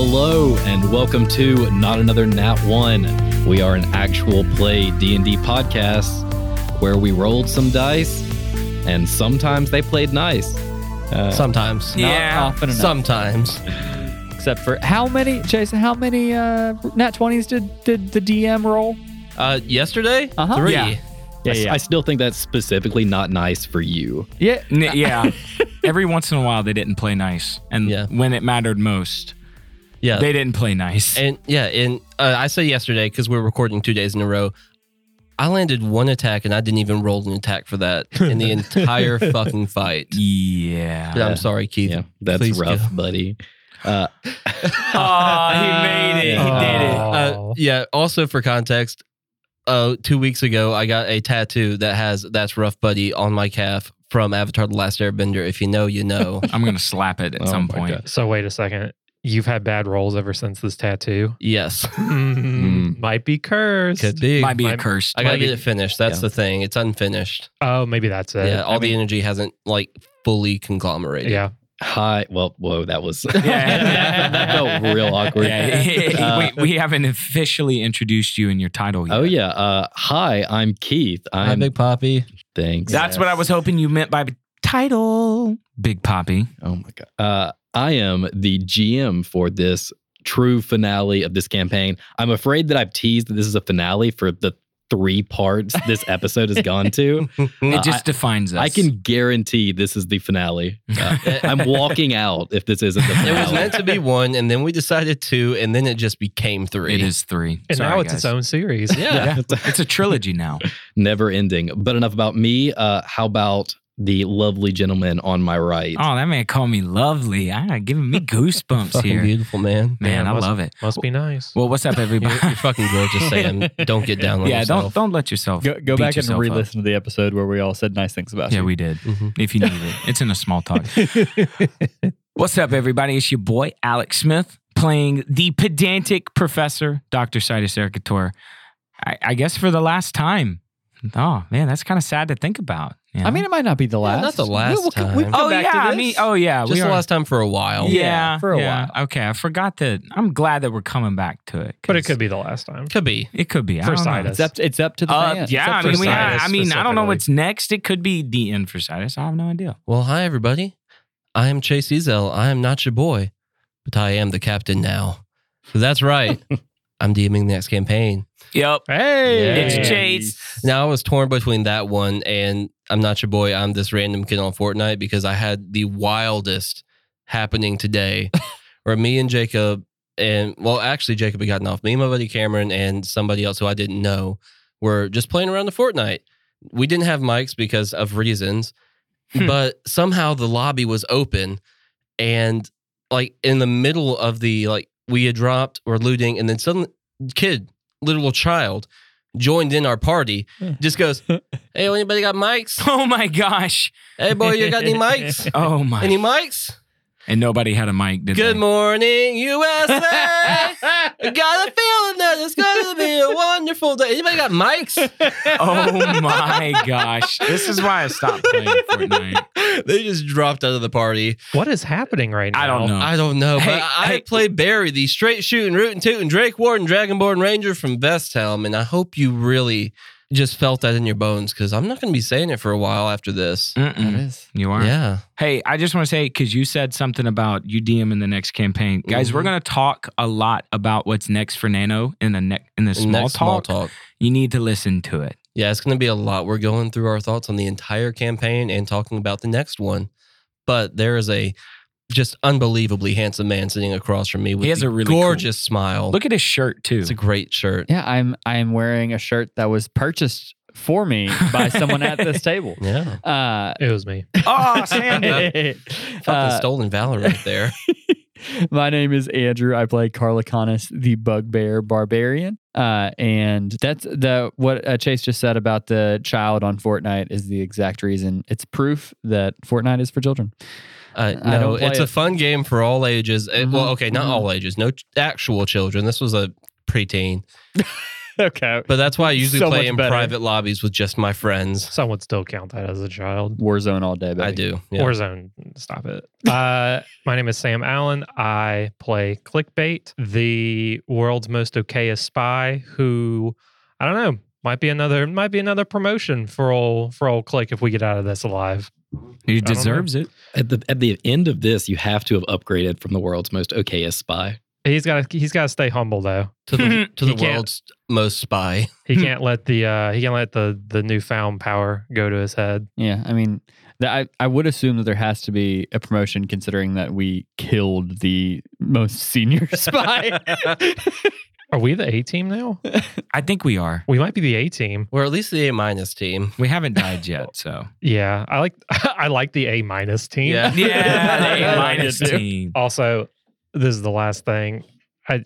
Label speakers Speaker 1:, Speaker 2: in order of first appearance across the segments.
Speaker 1: Hello and welcome to Not Another Nat One. We are an actual play D&D podcast where we rolled some dice and sometimes they played nice. Uh,
Speaker 2: Sometimes.
Speaker 3: Not
Speaker 4: Yeah.
Speaker 3: often enough.
Speaker 2: Sometimes.
Speaker 3: Except for how many, Jason? How many uh, nat twenties did did the DM roll?
Speaker 2: Uh, yesterday,
Speaker 3: Uh-huh.
Speaker 2: three.
Speaker 4: Yeah.
Speaker 3: Yeah,
Speaker 1: I,
Speaker 3: yeah,
Speaker 1: I still think that's specifically not nice for you.
Speaker 3: yeah.
Speaker 4: N- yeah. Every once in a while, they didn't play nice, and
Speaker 2: Yeah.
Speaker 4: when it mattered most,
Speaker 2: Yeah.
Speaker 4: they didn't play nice.
Speaker 2: and yeah, and uh, I say yesterday because we're recording two days in a row. I landed one attack and I didn't even roll an attack for that in the entire fucking fight.
Speaker 4: yeah.
Speaker 2: But I'm sorry, Keith.
Speaker 1: Yeah, that's
Speaker 2: Please
Speaker 1: rough,
Speaker 2: go.
Speaker 1: buddy. Uh,
Speaker 4: Oh, he made it. He did it.
Speaker 2: Uh, yeah. Also, for context, uh, two weeks ago, I got a tattoo that has "That's Rough, Buddy" on my calf from Avatar: The Last Airbender. If you know, you know.
Speaker 4: I'm gonna slap it at
Speaker 1: Oh
Speaker 4: some point.
Speaker 1: God.
Speaker 5: So wait a second. You've had bad rolls ever since this tattoo.
Speaker 2: yes,
Speaker 5: Mm, Might be cursed.
Speaker 2: could be.
Speaker 4: Might be a
Speaker 5: Might-
Speaker 4: curse.
Speaker 2: I gotta
Speaker 5: might
Speaker 2: get
Speaker 5: be-
Speaker 2: it finished. That's
Speaker 1: Yeah.
Speaker 2: the thing. It's unfinished.
Speaker 5: Oh, maybe that's it.
Speaker 2: yeah, all
Speaker 5: I
Speaker 2: the
Speaker 5: mean,
Speaker 2: energy hasn't like fully conglomerated.
Speaker 5: yeah.
Speaker 1: hi, well, whoa, that was
Speaker 4: Yeah.
Speaker 1: that felt real awkward.
Speaker 4: Yeah,
Speaker 1: Uh,
Speaker 4: we, we haven't officially introduced you in your title yet.
Speaker 1: Oh yeah. Uh, hi, I'm Keith. I'm
Speaker 2: Big Poppy.
Speaker 1: thanks.
Speaker 4: That's what I was hoping you meant by title. Big Poppy.
Speaker 1: Oh my god. Uh, I am the GM for this true finale of this campaign. I'm afraid that I've teased that this is a finale for the three parts this episode has gone to.
Speaker 4: It
Speaker 1: Uh,
Speaker 4: just
Speaker 1: I-
Speaker 4: defines us.
Speaker 1: I can guarantee this is the finale. Uh, I'm walking out if this isn't the finale.
Speaker 2: It was meant to be one, and then we decided two, and then it just became three.
Speaker 4: It is three.
Speaker 5: And
Speaker 4: Sorry,
Speaker 5: now it's
Speaker 4: guys.
Speaker 5: its own series.
Speaker 2: Yeah.
Speaker 4: Yeah, it's a trilogy now.
Speaker 1: never ending. But enough about me. Uh, how about the lovely gentleman on my right?
Speaker 4: Oh, that man called me lovely. Ah, giving me goosebumps
Speaker 2: Fucking
Speaker 4: here.
Speaker 2: beautiful, man.
Speaker 4: Man,
Speaker 5: Yeah,
Speaker 4: I
Speaker 5: must-
Speaker 4: love it.
Speaker 5: Must be nice.
Speaker 4: Well, what's up, everybody?
Speaker 2: You're, you're fucking gorgeous, Sam. Don't get down on
Speaker 4: yeah,
Speaker 2: yourself.
Speaker 4: don't don't let yourself
Speaker 3: Go, go
Speaker 4: beat
Speaker 3: back and
Speaker 4: yourself up.
Speaker 3: re-listen to the episode where we all said nice things about
Speaker 4: Yeah,
Speaker 3: you.
Speaker 4: Yeah, we did.
Speaker 2: Mhm.
Speaker 4: If you need it, it's in a small talk. What's up, everybody? It's your boy Alex Smith playing the pedantic professor, Dr. Sidas Cercatore. I, I guess for the last time. Oh man, that's kind of sad to think about. You
Speaker 3: I mean, it might not be the last.
Speaker 2: not the last
Speaker 3: We'll-
Speaker 2: time.
Speaker 3: we've come
Speaker 4: oh
Speaker 3: back
Speaker 4: yeah,
Speaker 3: to
Speaker 4: I mean, oh yeah,
Speaker 2: Just
Speaker 4: we
Speaker 2: the
Speaker 4: are-
Speaker 2: last time for a while.
Speaker 4: Yeah,
Speaker 3: Yeah, for a
Speaker 4: yeah. Okay, I forgot that. I'm glad that we're coming back to it.
Speaker 5: But it
Speaker 4: 'cause
Speaker 5: could be the last time.
Speaker 2: Could be.
Speaker 4: It could be. I
Speaker 5: For
Speaker 4: don't know.
Speaker 5: Sidas.
Speaker 3: It's up, it's up to the
Speaker 4: Uh,
Speaker 3: fans.
Speaker 4: Yeah,
Speaker 3: up
Speaker 4: I
Speaker 3: to
Speaker 4: mean,
Speaker 3: the
Speaker 4: we
Speaker 3: fans.
Speaker 4: have, I mean, I don't know
Speaker 5: specifically.
Speaker 4: what's next. It could be the end for Sidas. I have no idea.
Speaker 2: Well, hi, everybody. I am Chase Ezell. I am not your boy, but I am the captain now. So that's right. I'm DMing the next campaign.
Speaker 4: Yep.
Speaker 5: Hey,
Speaker 4: It's Chase.
Speaker 2: Now, I was torn between that one and I'm not your boy. I'm this random kid on Fortnite because I had the wildest happening today where me and Jacob, and well, actually, Jacob had gotten off. Me and my buddy Cameron and somebody else who I didn't know were just playing around the Fortnite. We didn't have mics because of reasons,
Speaker 4: Hmm.
Speaker 2: but somehow the lobby was open and like in the middle of the like we had dropped or looting and then some kid little child joined in our party hmm. just goes hey anybody got mics
Speaker 4: Oh my gosh.
Speaker 2: hey boy you got any mics
Speaker 4: Oh my.
Speaker 2: any mics
Speaker 4: and nobody had a mic, did
Speaker 2: good
Speaker 4: they?
Speaker 2: morning usa I got a feeling that it's gonna be a wonderful day anybody got mics
Speaker 4: Oh my gosh. This is why I stopped playing Fortnite.
Speaker 2: they just dropped out of the party
Speaker 5: What is happening right now?
Speaker 4: I don't know.
Speaker 2: I don't know,
Speaker 4: Hey,
Speaker 2: but I
Speaker 4: hey.
Speaker 2: played Barry, the straight shooting, rootin' tootin' Drakewarden, Dragonborn Ranger from Vesthelm, and I hope you really just felt that in your bones because I'm not going to be saying it for a while after this.
Speaker 3: That is.
Speaker 4: You are?
Speaker 2: Yeah,
Speaker 4: Hey, I just want to say, because you said something about UDM in the next campaign. Guys, we're
Speaker 2: Mhm.
Speaker 4: going to talk a lot about what's next for Nano in the, ne- in the small,
Speaker 2: Next
Speaker 4: talk.
Speaker 2: small talk.
Speaker 4: You need to listen to it.
Speaker 2: Yeah, it's going to be a lot. We're going through our thoughts on the entire campaign and talking about the next one. But there is a just unbelievably handsome man sitting across from me with
Speaker 4: He has a really cool-
Speaker 2: gorgeous smile.
Speaker 4: Look at his shirt, too.
Speaker 2: it's a great shirt.
Speaker 3: Yeah, I'm I'm wearing a shirt that was purchased for me by someone at this table.
Speaker 2: Yeah,
Speaker 3: Uh,
Speaker 5: It was me.
Speaker 4: oh, Sandy.
Speaker 2: fucking
Speaker 3: uh,
Speaker 2: stolen valor right there.
Speaker 3: My name is Andrew. I play Karliconous, the Bugbear Barbarian. Uh, and that's the what uh, Chase just said about the child on Fortnite is the exact reason. It's proof that Fortnite is for children.
Speaker 2: Uh, no,
Speaker 3: don't play
Speaker 2: it's a fun game for all ages. Uh, well, okay, not
Speaker 3: mhm.
Speaker 2: all ages. No ch- actual children. This was a preteen.
Speaker 5: okay.
Speaker 2: But that's why I usually
Speaker 5: So
Speaker 2: play in
Speaker 5: better.
Speaker 2: private lobbies with just my friends.
Speaker 5: Some would still count that as a child.
Speaker 3: Warzone all day, baby.
Speaker 2: I do. Yeah.
Speaker 5: Warzone, stop it. Uh, my name is Sam Allen. I play Clyk Bate, the world's most okayest spy. Who I don't know might be another might be another promotion for old for old Clyk if we get out of this alive.
Speaker 4: He deserves it.
Speaker 1: At the at the end of this, you have to have upgraded from the world's most okayest spy.
Speaker 5: He's got to he's got to stay humble though.
Speaker 2: to the to the world's most spy.
Speaker 5: He can't let the uh he can't let the the newfound power go to his head.
Speaker 3: Yeah, I mean, that I, I would assume that there has to be a promotion considering that we killed the most senior spy.
Speaker 5: Are we the A team now?
Speaker 4: I think we are.
Speaker 5: We might be the A team.
Speaker 2: Or at least the A minus team.
Speaker 4: We haven't died yet, so
Speaker 5: Yeah, I like I like the A minus team.
Speaker 2: Yeah.
Speaker 4: yeah, the
Speaker 5: I
Speaker 4: A
Speaker 5: like
Speaker 4: minus team.
Speaker 5: Also, this is the last thing. I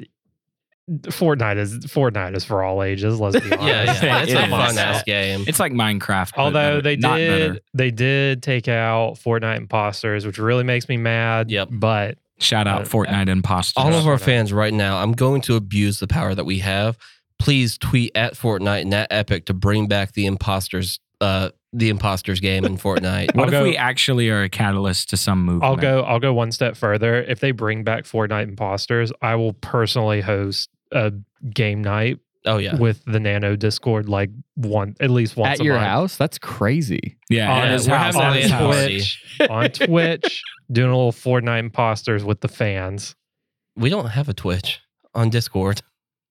Speaker 5: Fortnite is Fortnite is for all ages. Let's be honest.
Speaker 2: Yeah, yeah. It's a fun ass game.
Speaker 4: It's like Minecraft.
Speaker 5: Although
Speaker 4: better.
Speaker 5: they did
Speaker 4: better.
Speaker 5: they did take out Fortnite imposters, which really makes me mad.
Speaker 2: Yep.
Speaker 5: But
Speaker 4: Shout out
Speaker 5: Uh,
Speaker 4: Fortnite imposters.
Speaker 2: All of our fans right now, I'm going to abuse the power that we have. Please tweet at Fortnite and at Epic to bring back the imposters, uh, the imposters game in Fortnite.
Speaker 4: what
Speaker 5: I'll
Speaker 4: if
Speaker 5: go-
Speaker 4: we actually are a catalyst to some movement?
Speaker 5: I'll go I'll go one step further. If they bring back Fortnite imposters, I will personally host a game night
Speaker 2: Oh yeah,
Speaker 5: with the Nano Discord like one at least once
Speaker 3: At
Speaker 5: a
Speaker 3: your
Speaker 5: month.
Speaker 3: house? That's crazy.
Speaker 4: Yeah,
Speaker 5: on
Speaker 2: yeah,
Speaker 4: his
Speaker 2: we're
Speaker 4: house,
Speaker 2: having
Speaker 4: at
Speaker 2: a
Speaker 4: his
Speaker 2: LAN
Speaker 4: house.
Speaker 2: party.
Speaker 5: on Twitch doing a little Fortnite imposters with the fans.
Speaker 2: We don't have a Twitch on Discord.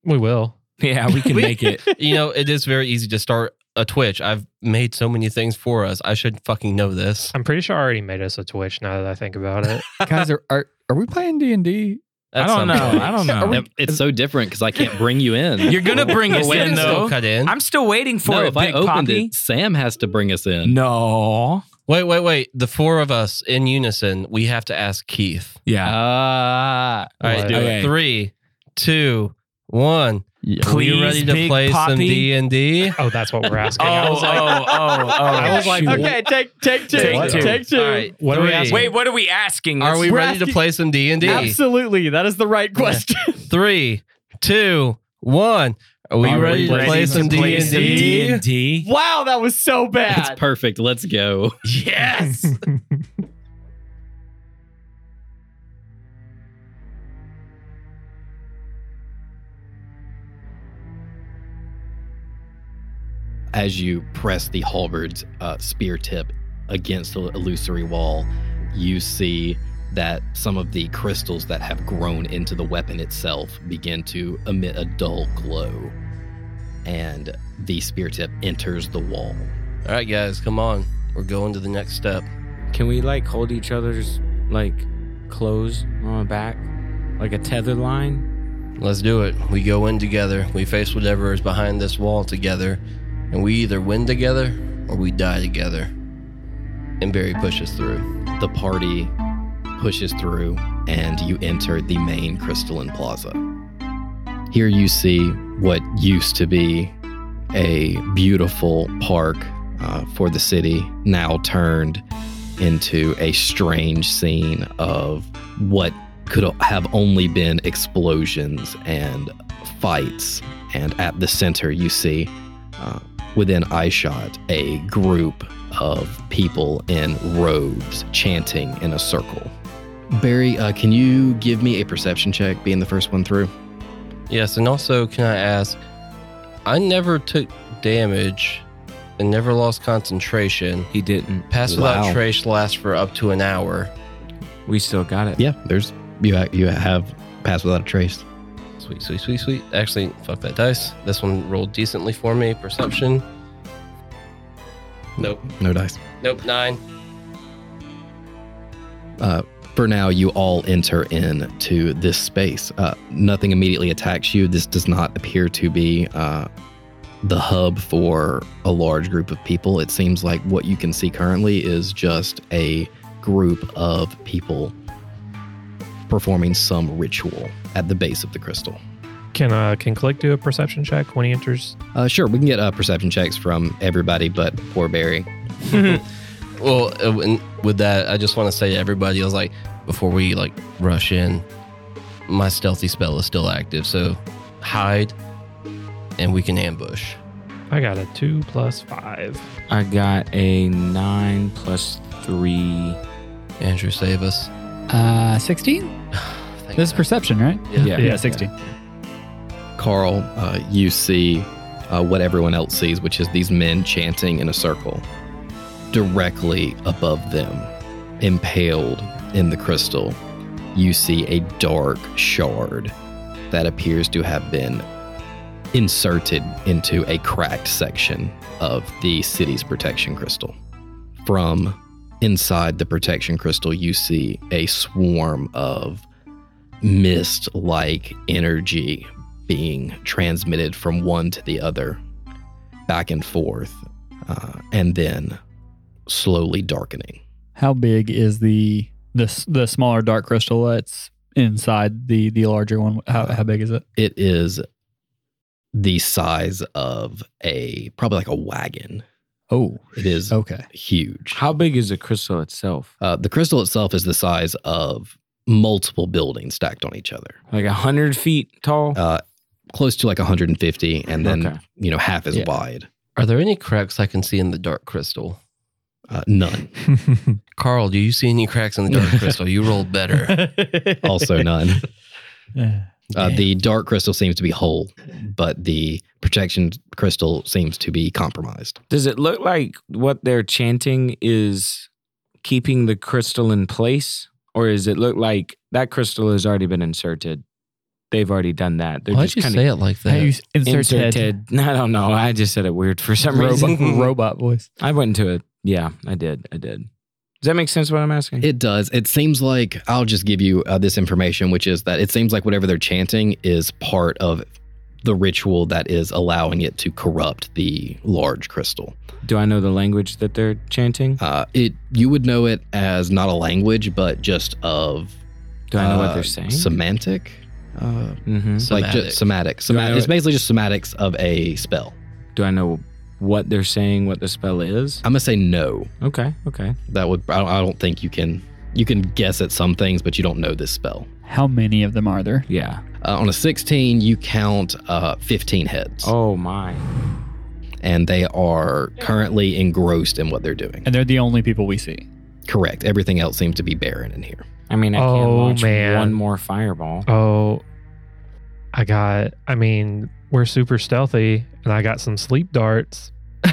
Speaker 5: We will.
Speaker 4: Yeah, we can make it.
Speaker 2: You know, it is very easy to start a Twitch. I've made so many things for us. I should fucking know this.
Speaker 5: I'm pretty sure I already made us a Twitch now that I think about it.
Speaker 3: Guys, are, are are we playing D and D?
Speaker 4: I
Speaker 2: At
Speaker 4: don't know.
Speaker 2: point.
Speaker 4: I don't know.
Speaker 3: Are we-
Speaker 1: Yep, It's so different because I can't bring you in.
Speaker 4: You're gonna bring us in
Speaker 2: can still
Speaker 4: though.
Speaker 2: cut in.
Speaker 4: I'm still waiting for
Speaker 1: no,
Speaker 4: it,
Speaker 1: if I
Speaker 4: Big
Speaker 1: opened
Speaker 4: Poppy.
Speaker 1: it, Sam has to bring us in.
Speaker 4: No.
Speaker 2: Wait, wait, wait. The four of us in unison, we have to ask Keith.
Speaker 4: Yeah.
Speaker 3: Ah,
Speaker 2: All right,
Speaker 5: Let's
Speaker 2: do
Speaker 5: do
Speaker 2: it.
Speaker 4: it.
Speaker 2: Three, two, one.
Speaker 3: yeah.
Speaker 2: Are you ready to
Speaker 4: Big
Speaker 2: play some D and D?
Speaker 5: Oh, that's what we're
Speaker 4: Oh,
Speaker 5: asking.
Speaker 4: oh,
Speaker 5: I was like,
Speaker 4: oh, oh,
Speaker 5: I was like,
Speaker 3: okay, take take two,
Speaker 4: Take two.
Speaker 3: take two.
Speaker 2: All right,
Speaker 5: What are we asking?
Speaker 4: Wait, what are we asking?
Speaker 2: Are
Speaker 4: Let's-
Speaker 2: we
Speaker 3: We're
Speaker 2: ready to play some D and D?
Speaker 3: Absolutely, that is the right question.
Speaker 2: Three, two, one. Are we
Speaker 4: Are
Speaker 2: ready to play some D and D?
Speaker 4: D&D?
Speaker 3: wow, that was so bad.
Speaker 1: It's perfect. Let's go.
Speaker 4: Yes.
Speaker 1: As you press the halberd's uh, spear tip against the illusory wall, you see that some of the crystals that have grown into the weapon itself begin to emit a dull glow. And the spear tip enters the wall.
Speaker 2: All right, guys, come on. We're going to the next step.
Speaker 4: Can we like hold each other's like clothes on our back, like a tether line?
Speaker 2: Let's do it. We go in together. We face whatever is behind this wall together, and we either win together or we die together. And Barry pushes through.
Speaker 1: The party pushes through, and you enter the main crystalline plaza. Here you see what used to be a beautiful park uh, for the city, now turned into a strange scene of what could have only been explosions and fights. And at the center, you see uh, within eyeshot a group of people in robes chanting in a circle. Barry, uh, can you give me a perception check being the first one through?
Speaker 2: Yes, and also, can I ask? I never took damage and never lost concentration.
Speaker 4: He didn't.
Speaker 2: Pass without
Speaker 1: Wow.
Speaker 2: trace lasts for up to an hour.
Speaker 4: We still got it.
Speaker 1: Yeah, there's you. Ha- you have passed without a trace.
Speaker 2: Sweet, sweet, sweet, sweet. Actually, fuck that dice. This one rolled decently for me. Perception. Nope.
Speaker 1: No dice.
Speaker 2: Nope. Nine.
Speaker 1: Uh, for now, you all enter into this space. Uh, nothing immediately attacks you. This does not appear to be uh, the hub for a large group of people. It seems like what you can see currently is just a group of people performing some ritual at the base of the crystal.
Speaker 5: Can uh can Clyk do a perception check when he enters?
Speaker 1: Uh, sure, we can get uh, perception checks from everybody but poor Barry.
Speaker 2: Well, uh, and with that, I just want to say to everybody, I was like, before we like rush in, my stealthy spell is still active, so hide and we can ambush.
Speaker 5: I got a two plus five.
Speaker 4: I got a nine plus three.
Speaker 2: Andrew, save us.
Speaker 3: Uh, 16?
Speaker 2: Thank
Speaker 3: This is perception, right?
Speaker 2: Yeah.
Speaker 3: Yeah, 16.
Speaker 1: Karl, uh, you see uh, what everyone else sees, which is these men chanting in a circle. Directly above them, impaled in the crystal, you see a dark shard that appears to have been inserted into a cracked section of the city's protection crystal. From inside the protection crystal, you see a swarm of mist like energy being transmitted from one to the other, back and forth, uh, and then slowly darkening.
Speaker 3: How big is the the the smaller dark crystal that's inside the the larger one? How how big is it?
Speaker 1: It is the size of a probably like a wagon.
Speaker 3: Oh,
Speaker 1: It is
Speaker 3: okay.
Speaker 1: huge.
Speaker 4: How big is the crystal itself?
Speaker 1: Uh, the crystal itself is the size of multiple buildings stacked on each other,
Speaker 4: Like a hundred feet tall?
Speaker 1: uh, close to like 150, and then
Speaker 4: Okay.
Speaker 1: you know half as
Speaker 3: Yeah.
Speaker 1: wide.
Speaker 2: Are there any cracks I can see in the dark crystal?
Speaker 1: Uh, none.
Speaker 2: Karl, do you see any cracks in the dark crystal? You rolled better.
Speaker 1: Also none.
Speaker 3: Yeah.
Speaker 1: Uh, the dark crystal seems to be whole, but the protection crystal seems to be compromised.
Speaker 4: Does it look like what they're chanting is keeping the crystal in place? Or does it look like that crystal has already been inserted? They've already done that. They're
Speaker 2: Why'd
Speaker 4: just
Speaker 2: you
Speaker 4: kind
Speaker 2: say it like
Speaker 3: How
Speaker 2: that?
Speaker 3: you s- insert head.
Speaker 4: inserted. I don't know. I just said it weird for some reason.
Speaker 3: robot voice.
Speaker 4: I went into it. Yeah, I did. I did. Does that make sense what I'm asking?
Speaker 1: It does. It seems like I'll just give you uh, this information, which is that it seems like whatever they're chanting is part of the ritual that is allowing it to corrupt the large crystal.
Speaker 4: Do I know the language that they're chanting?
Speaker 1: Uh, it you would know it as not a language, but just of
Speaker 4: Do I know what
Speaker 1: uh,
Speaker 4: they're saying?
Speaker 1: Semantic, uh,
Speaker 4: hmm
Speaker 1: like
Speaker 2: Somatic.
Speaker 1: just somatic.
Speaker 4: Do
Speaker 1: Somatic. It's
Speaker 4: it-
Speaker 1: basically just somatics of a spell.
Speaker 4: Do I know what they're saying? What the spell is?
Speaker 1: I'm gonna say no.
Speaker 4: Okay. Okay.
Speaker 1: That would I don't, I don't think you can. You can guess at some things, but you don't know this spell.
Speaker 3: How many of them are there?
Speaker 4: Yeah.
Speaker 1: Uh, on a 16, you count uh, 15 heads,
Speaker 4: Oh my.
Speaker 1: and they are currently engrossed in what they're doing.
Speaker 3: And they're the only people we see.
Speaker 1: Correct. Everything else seems to be barren in here.
Speaker 4: I mean, I can't
Speaker 5: Oh,
Speaker 4: launch
Speaker 5: man.
Speaker 4: one more fireball.
Speaker 5: Oh, I got. I mean, we're super stealthy, and I got some sleep darts.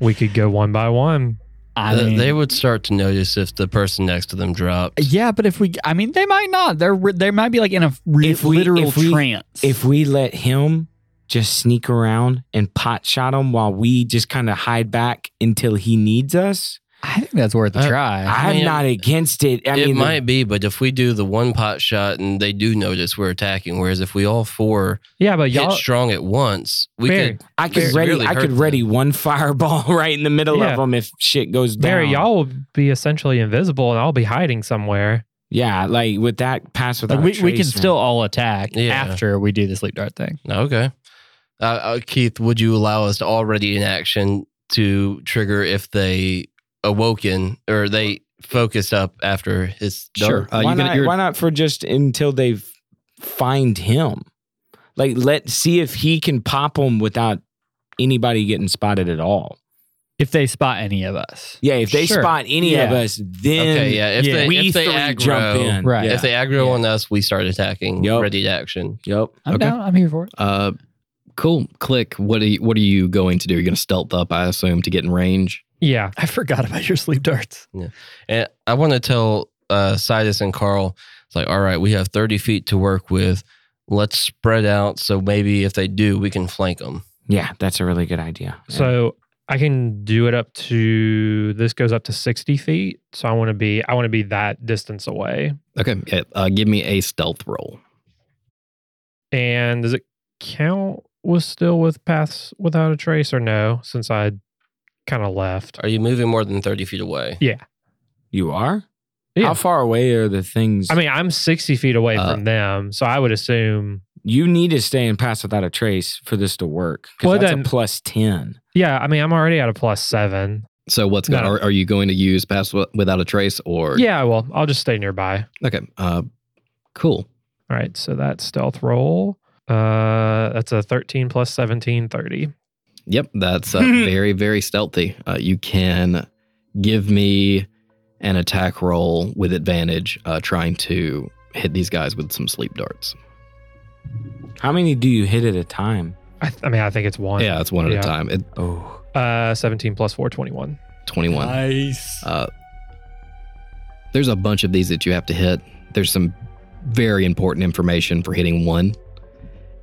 Speaker 5: we could go one by one.
Speaker 3: I mean,
Speaker 2: they would start to notice if the person next to them dropped.
Speaker 3: yeah, but if we, I mean, they might not. They're they might be like in a re-
Speaker 4: If we-
Speaker 3: literal
Speaker 4: if we-
Speaker 3: trance.
Speaker 4: If we let him just sneak around and pot shot him while we just kind of hide back until he needs us,
Speaker 3: I think that's worth a
Speaker 2: Uh,
Speaker 3: try.
Speaker 4: I'm
Speaker 2: mean,
Speaker 4: not against it. I
Speaker 2: it
Speaker 4: mean,
Speaker 2: might be, but if we do the one pot shot and they do notice we're attacking, whereas if we all four
Speaker 5: Yeah, but y'all.
Speaker 2: strong at once, we
Speaker 5: Barry,
Speaker 2: could.
Speaker 4: I could
Speaker 2: Very
Speaker 4: ready.
Speaker 2: really
Speaker 4: I
Speaker 2: hurt
Speaker 4: could
Speaker 2: them.
Speaker 4: ready one fireball right in the middle
Speaker 5: Yeah.
Speaker 4: of them if shit goes down.
Speaker 5: Barry, y'all will be essentially invisible, and I'll be hiding somewhere.
Speaker 4: Yeah, like with that pass without
Speaker 3: like we,
Speaker 4: a
Speaker 3: we can
Speaker 4: trace,
Speaker 3: still all attack
Speaker 2: Yeah.
Speaker 3: after we do the sleep dart thing.
Speaker 2: Okay. Uh, uh, Keith, would you allow us to already in action to trigger if they awoken or they focused up after his
Speaker 1: Sure. Uh,
Speaker 4: why, not,
Speaker 1: you're-
Speaker 4: why not for just until they find him? Like, let see if he can pop them without anybody getting spotted at all.
Speaker 3: If they spot any of us,
Speaker 4: Yeah, if they
Speaker 3: Sure.
Speaker 4: spot any of us, then
Speaker 2: Okay, yeah. If
Speaker 3: yeah,
Speaker 2: they,
Speaker 4: we
Speaker 2: if they
Speaker 4: three
Speaker 2: aggro,
Speaker 4: jump in.
Speaker 3: Right.
Speaker 4: Yeah.
Speaker 2: If they aggro
Speaker 4: Yeah.
Speaker 2: on us, we start attacking.
Speaker 4: Yup.
Speaker 2: Ready to action.
Speaker 4: Yep.
Speaker 3: I'm
Speaker 1: Okay.
Speaker 3: down. I'm here for it.
Speaker 1: Uh, cool. Clyk. What are you, What are you going to do? You're going to stealth up, I assume, to get in range.
Speaker 5: Yeah,
Speaker 3: I forgot about your sleep darts. Yeah.
Speaker 2: And I want to tell uh, Sidas and Karl, it's like, all right, we have 30 feet to work with. Let's spread out. So maybe if they do, we can flank them.
Speaker 4: Yeah, that's a really good idea.
Speaker 5: So I can do it up to. This goes up to sixty feet. So I want to be. I want to be that distance away.
Speaker 1: Okay. Yeah, uh, give me a stealth roll.
Speaker 5: And does it count? Was still with paths without a trace or no? Since I kind of left.
Speaker 2: Are you moving more than 30 feet away?
Speaker 5: Yeah.
Speaker 4: you are.
Speaker 5: Yeah.
Speaker 4: How far away are the things?
Speaker 5: I mean, I'm 60 feet away
Speaker 1: Uh,
Speaker 5: from them, so I would assume.
Speaker 4: you need to stay in pass without a trace for this to work. Because
Speaker 5: Well,
Speaker 4: that's
Speaker 5: then-
Speaker 4: a plus ten.
Speaker 5: Yeah, I mean, I'm already at a plus seven.
Speaker 1: So what's going?
Speaker 5: No.
Speaker 1: Are, are you going to use pass wi- without a trace or?
Speaker 5: Yeah, well, I'll just stay nearby.
Speaker 1: Okay. Uh, cool.
Speaker 5: All right, so that stealth roll. Uh, that's a 13 plus 17, 30.
Speaker 1: Yep, that's uh, very, very stealthy. Uh, you can give me an attack roll with advantage, uh, trying to hit these guys with some sleep darts.
Speaker 4: How many do you hit at a time?
Speaker 5: I, th- I mean, I think it's one.
Speaker 1: Yeah, it's one at
Speaker 5: Yeah.
Speaker 1: a time. It,
Speaker 4: Oh,
Speaker 5: Uh, 17 plus 4, 21.
Speaker 1: 21.
Speaker 3: Nice.
Speaker 1: Uh, there's a bunch of these that you have to hit. There's some very important information for hitting one.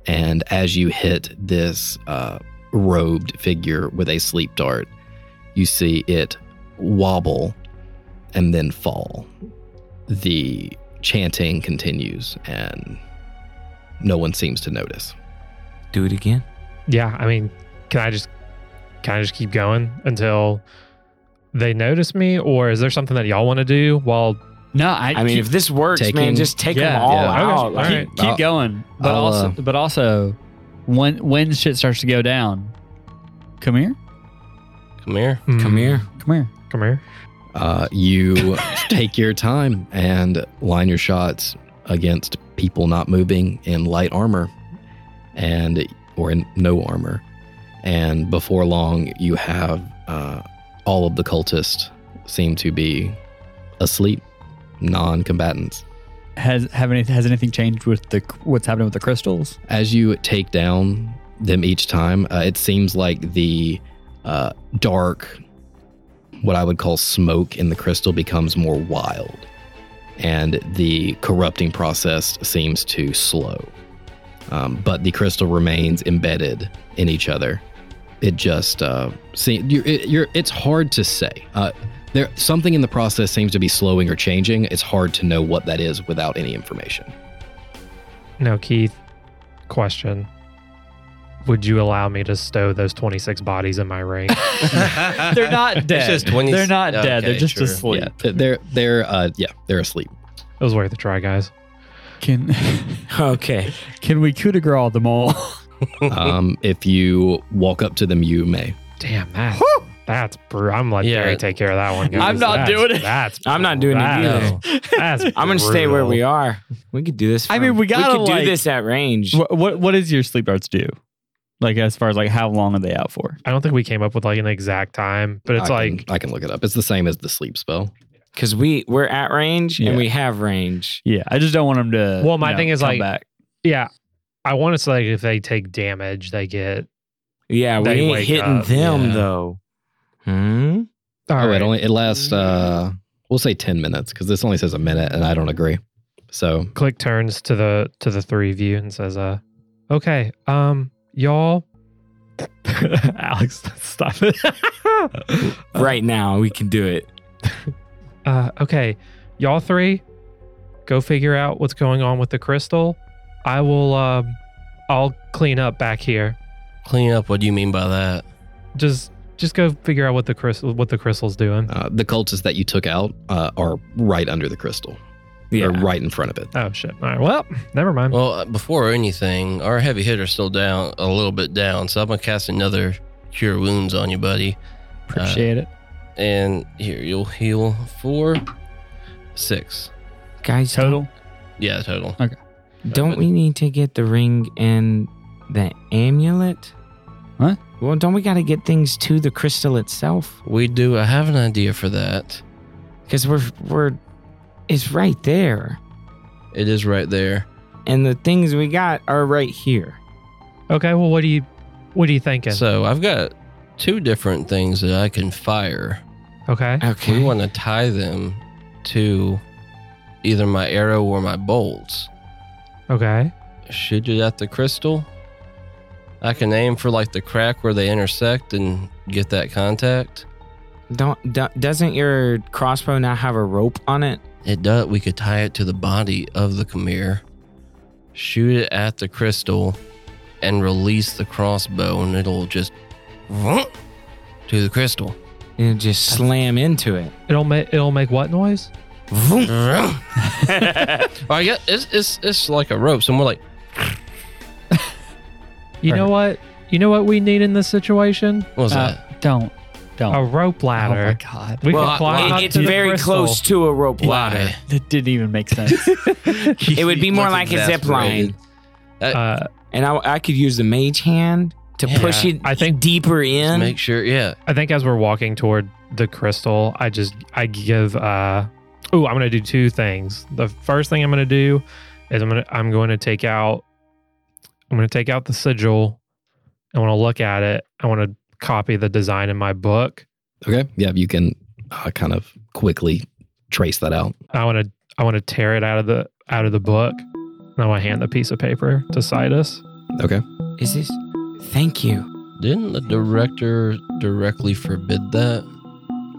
Speaker 1: And as you hit this uh, robed figure with a sleep dart, you see it wobble and then fall. The chanting continues, and no one seems to notice.
Speaker 4: do it again.
Speaker 5: Yeah, I mean, can I just can I just keep going until they notice me, or is there something that y'all want to do while?
Speaker 3: No, I,
Speaker 4: I mean,
Speaker 3: keep,
Speaker 4: if this works, man, just take
Speaker 3: Yeah.
Speaker 4: them all
Speaker 1: Yeah.
Speaker 4: out.
Speaker 5: Okay.
Speaker 4: Like,
Speaker 5: Alright.
Speaker 3: keep, keep going. But
Speaker 1: I'll,
Speaker 3: also,
Speaker 1: uh,
Speaker 3: but also, when when shit starts to go down, come here,
Speaker 2: Come here.
Speaker 4: Come
Speaker 5: Hmm,
Speaker 4: here.
Speaker 3: come here.
Speaker 5: come here.
Speaker 1: Uh, you take your time and line your shots against people not moving in light armor and or in no armor and before long you have uh, all of the cultists seem to be asleep non-combatants
Speaker 3: Has have any, has anything changed with the what's happening with the crystals?
Speaker 1: as you take down them each time, uh, it seems like the uh, dark, what I would call smoke in the crystal becomes more wild, and the corrupting process seems to slow. Um, but the crystal remains embedded in each other. It just uh, see, you're, it, you're, it's hard to say. Uh, there, something in the process seems to be slowing or changing. It's hard to know what that is without any information.
Speaker 5: Now, Keith, question: Would you allow me to stow those twenty six bodies in my ring?
Speaker 3: They're not
Speaker 2: It's
Speaker 3: dead.
Speaker 2: just 20
Speaker 3: They're not dead. They're just
Speaker 2: sure.
Speaker 3: asleep.
Speaker 1: Yeah, they're they're uh yeah they're asleep.
Speaker 5: it was worth a try, guys.
Speaker 3: Can
Speaker 4: Okay.
Speaker 3: can we coup de grace them all?
Speaker 1: Um, if you walk up to them, you may.
Speaker 5: Damn that. That's brutal. I'm letting
Speaker 2: Yeah.
Speaker 5: Gary take care of that one. Guys.
Speaker 3: I'm not
Speaker 5: That's-
Speaker 3: doing it.
Speaker 5: That's
Speaker 4: I'm not doing it
Speaker 5: that-
Speaker 4: either.
Speaker 5: That's
Speaker 4: I'm going to stay where we are. We could do this.
Speaker 3: I
Speaker 4: from-
Speaker 3: mean, we gotta,
Speaker 4: We could
Speaker 3: like-
Speaker 4: do this at range.
Speaker 3: what, what what is your sleep darts do? Like as far as like how long are they out for?
Speaker 5: I don't think we came up with like an exact time, but it's
Speaker 1: I
Speaker 5: like
Speaker 1: can, I can look it up. It's the same as the sleep spell.
Speaker 4: Because we, we're at range
Speaker 3: Yeah.
Speaker 4: and we have range.
Speaker 3: Yeah, I just don't want them to.
Speaker 5: Well, my
Speaker 3: you know,
Speaker 5: thing is,
Speaker 3: come
Speaker 5: like,
Speaker 3: back.
Speaker 5: yeah. I want to say like if they take damage, they get.
Speaker 4: Yeah, we
Speaker 5: They
Speaker 4: ain't
Speaker 5: wake
Speaker 4: hitting
Speaker 5: up,
Speaker 4: them,
Speaker 5: yeah.
Speaker 4: though. Hmm?
Speaker 5: All
Speaker 1: oh,
Speaker 5: right.
Speaker 1: it only it lasts. Uh, we'll say ten minutes because this only says a minute, and I don't agree. So
Speaker 5: Clyk turns to the to the three of you and says, "Uh, okay, um, y'all." Alex, stop it.
Speaker 4: Right now, we can do it.
Speaker 5: Uh, okay, y'all three, go figure out what's going on with the crystal. I will. Um, I'll clean up back here.
Speaker 2: Clean up. What do you mean by that?
Speaker 5: Just, just go figure out what the crystal, what the crystal's doing.
Speaker 1: uh, the cultists that you took out uh, are right under the crystal.
Speaker 4: Yeah.
Speaker 1: They're right in front of it.
Speaker 5: Oh shit! All right. Well, never mind.
Speaker 2: Well, uh, before anything, our heavy hitter's still down a little bit down, so I'm gonna cast another cure wounds on you, buddy.
Speaker 3: Appreciate it.
Speaker 2: And here you'll heal four, six.
Speaker 4: Guys,
Speaker 3: Total.
Speaker 2: Yeah, total. Okay.
Speaker 4: Don't we need to get the ring and the amulet?
Speaker 3: What?
Speaker 4: Well, don't we got to get things to the crystal itself?
Speaker 2: We do. I have an idea for that.
Speaker 4: Because we're we're it's right there,
Speaker 2: It is right there.
Speaker 4: and the things we got are right here.
Speaker 5: Okay. Well, what do you, what are you thinking?
Speaker 2: So I've got two different things that I can fire.
Speaker 5: okay.
Speaker 4: Okay.
Speaker 2: We want to tie them to either my arrow or my bolts.
Speaker 5: Okay.
Speaker 2: Shoot it at the crystal. I can aim for like the crack where they intersect and get that contact.
Speaker 4: Don't do, doesn't your crossbow now have a rope on it?
Speaker 2: It does. We could tie it to the body of the Chimera, shoot it at the crystal, and release the crossbow, and it'll just to the crystal.
Speaker 4: It'll just slam into it.
Speaker 5: It'll make it'll make what noise?
Speaker 2: I get it's, it's it's like a rope. So more like
Speaker 5: You know what? You know what we need in this situation?
Speaker 2: what was
Speaker 3: Uh,
Speaker 2: that?
Speaker 3: Don't. Don't.
Speaker 5: A rope ladder.
Speaker 3: oh my
Speaker 5: ladder.
Speaker 3: god.
Speaker 5: we
Speaker 4: Well,
Speaker 5: can climb
Speaker 4: it-
Speaker 5: up
Speaker 4: it's
Speaker 5: to the
Speaker 4: very
Speaker 5: crystal.
Speaker 4: close to a rope ladder.
Speaker 2: Why?
Speaker 3: That didn't even make sense.
Speaker 4: It would be more like a zip line.
Speaker 5: Uh,
Speaker 4: and I, I could use the mage hand to
Speaker 2: Yeah,
Speaker 4: push it
Speaker 5: I think-
Speaker 4: deeper
Speaker 2: Just
Speaker 4: in.
Speaker 2: make sure. Yeah.
Speaker 5: I think as we're walking toward the crystal, I just I give uh oh, I'm gonna do two things. The first thing I'm gonna do is I'm gonna I'm going to take out I'm gonna take out the sigil. I want to look at it. I want to copy the design in my book.
Speaker 1: Okay. Yeah, you can uh, kind of quickly trace that out.
Speaker 5: I want to I want to tear it out of the out of the book. And I want to hand the piece of paper to Sidas.
Speaker 1: Okay.
Speaker 4: Is this? Thank you.
Speaker 2: Didn't the director directly forbid that?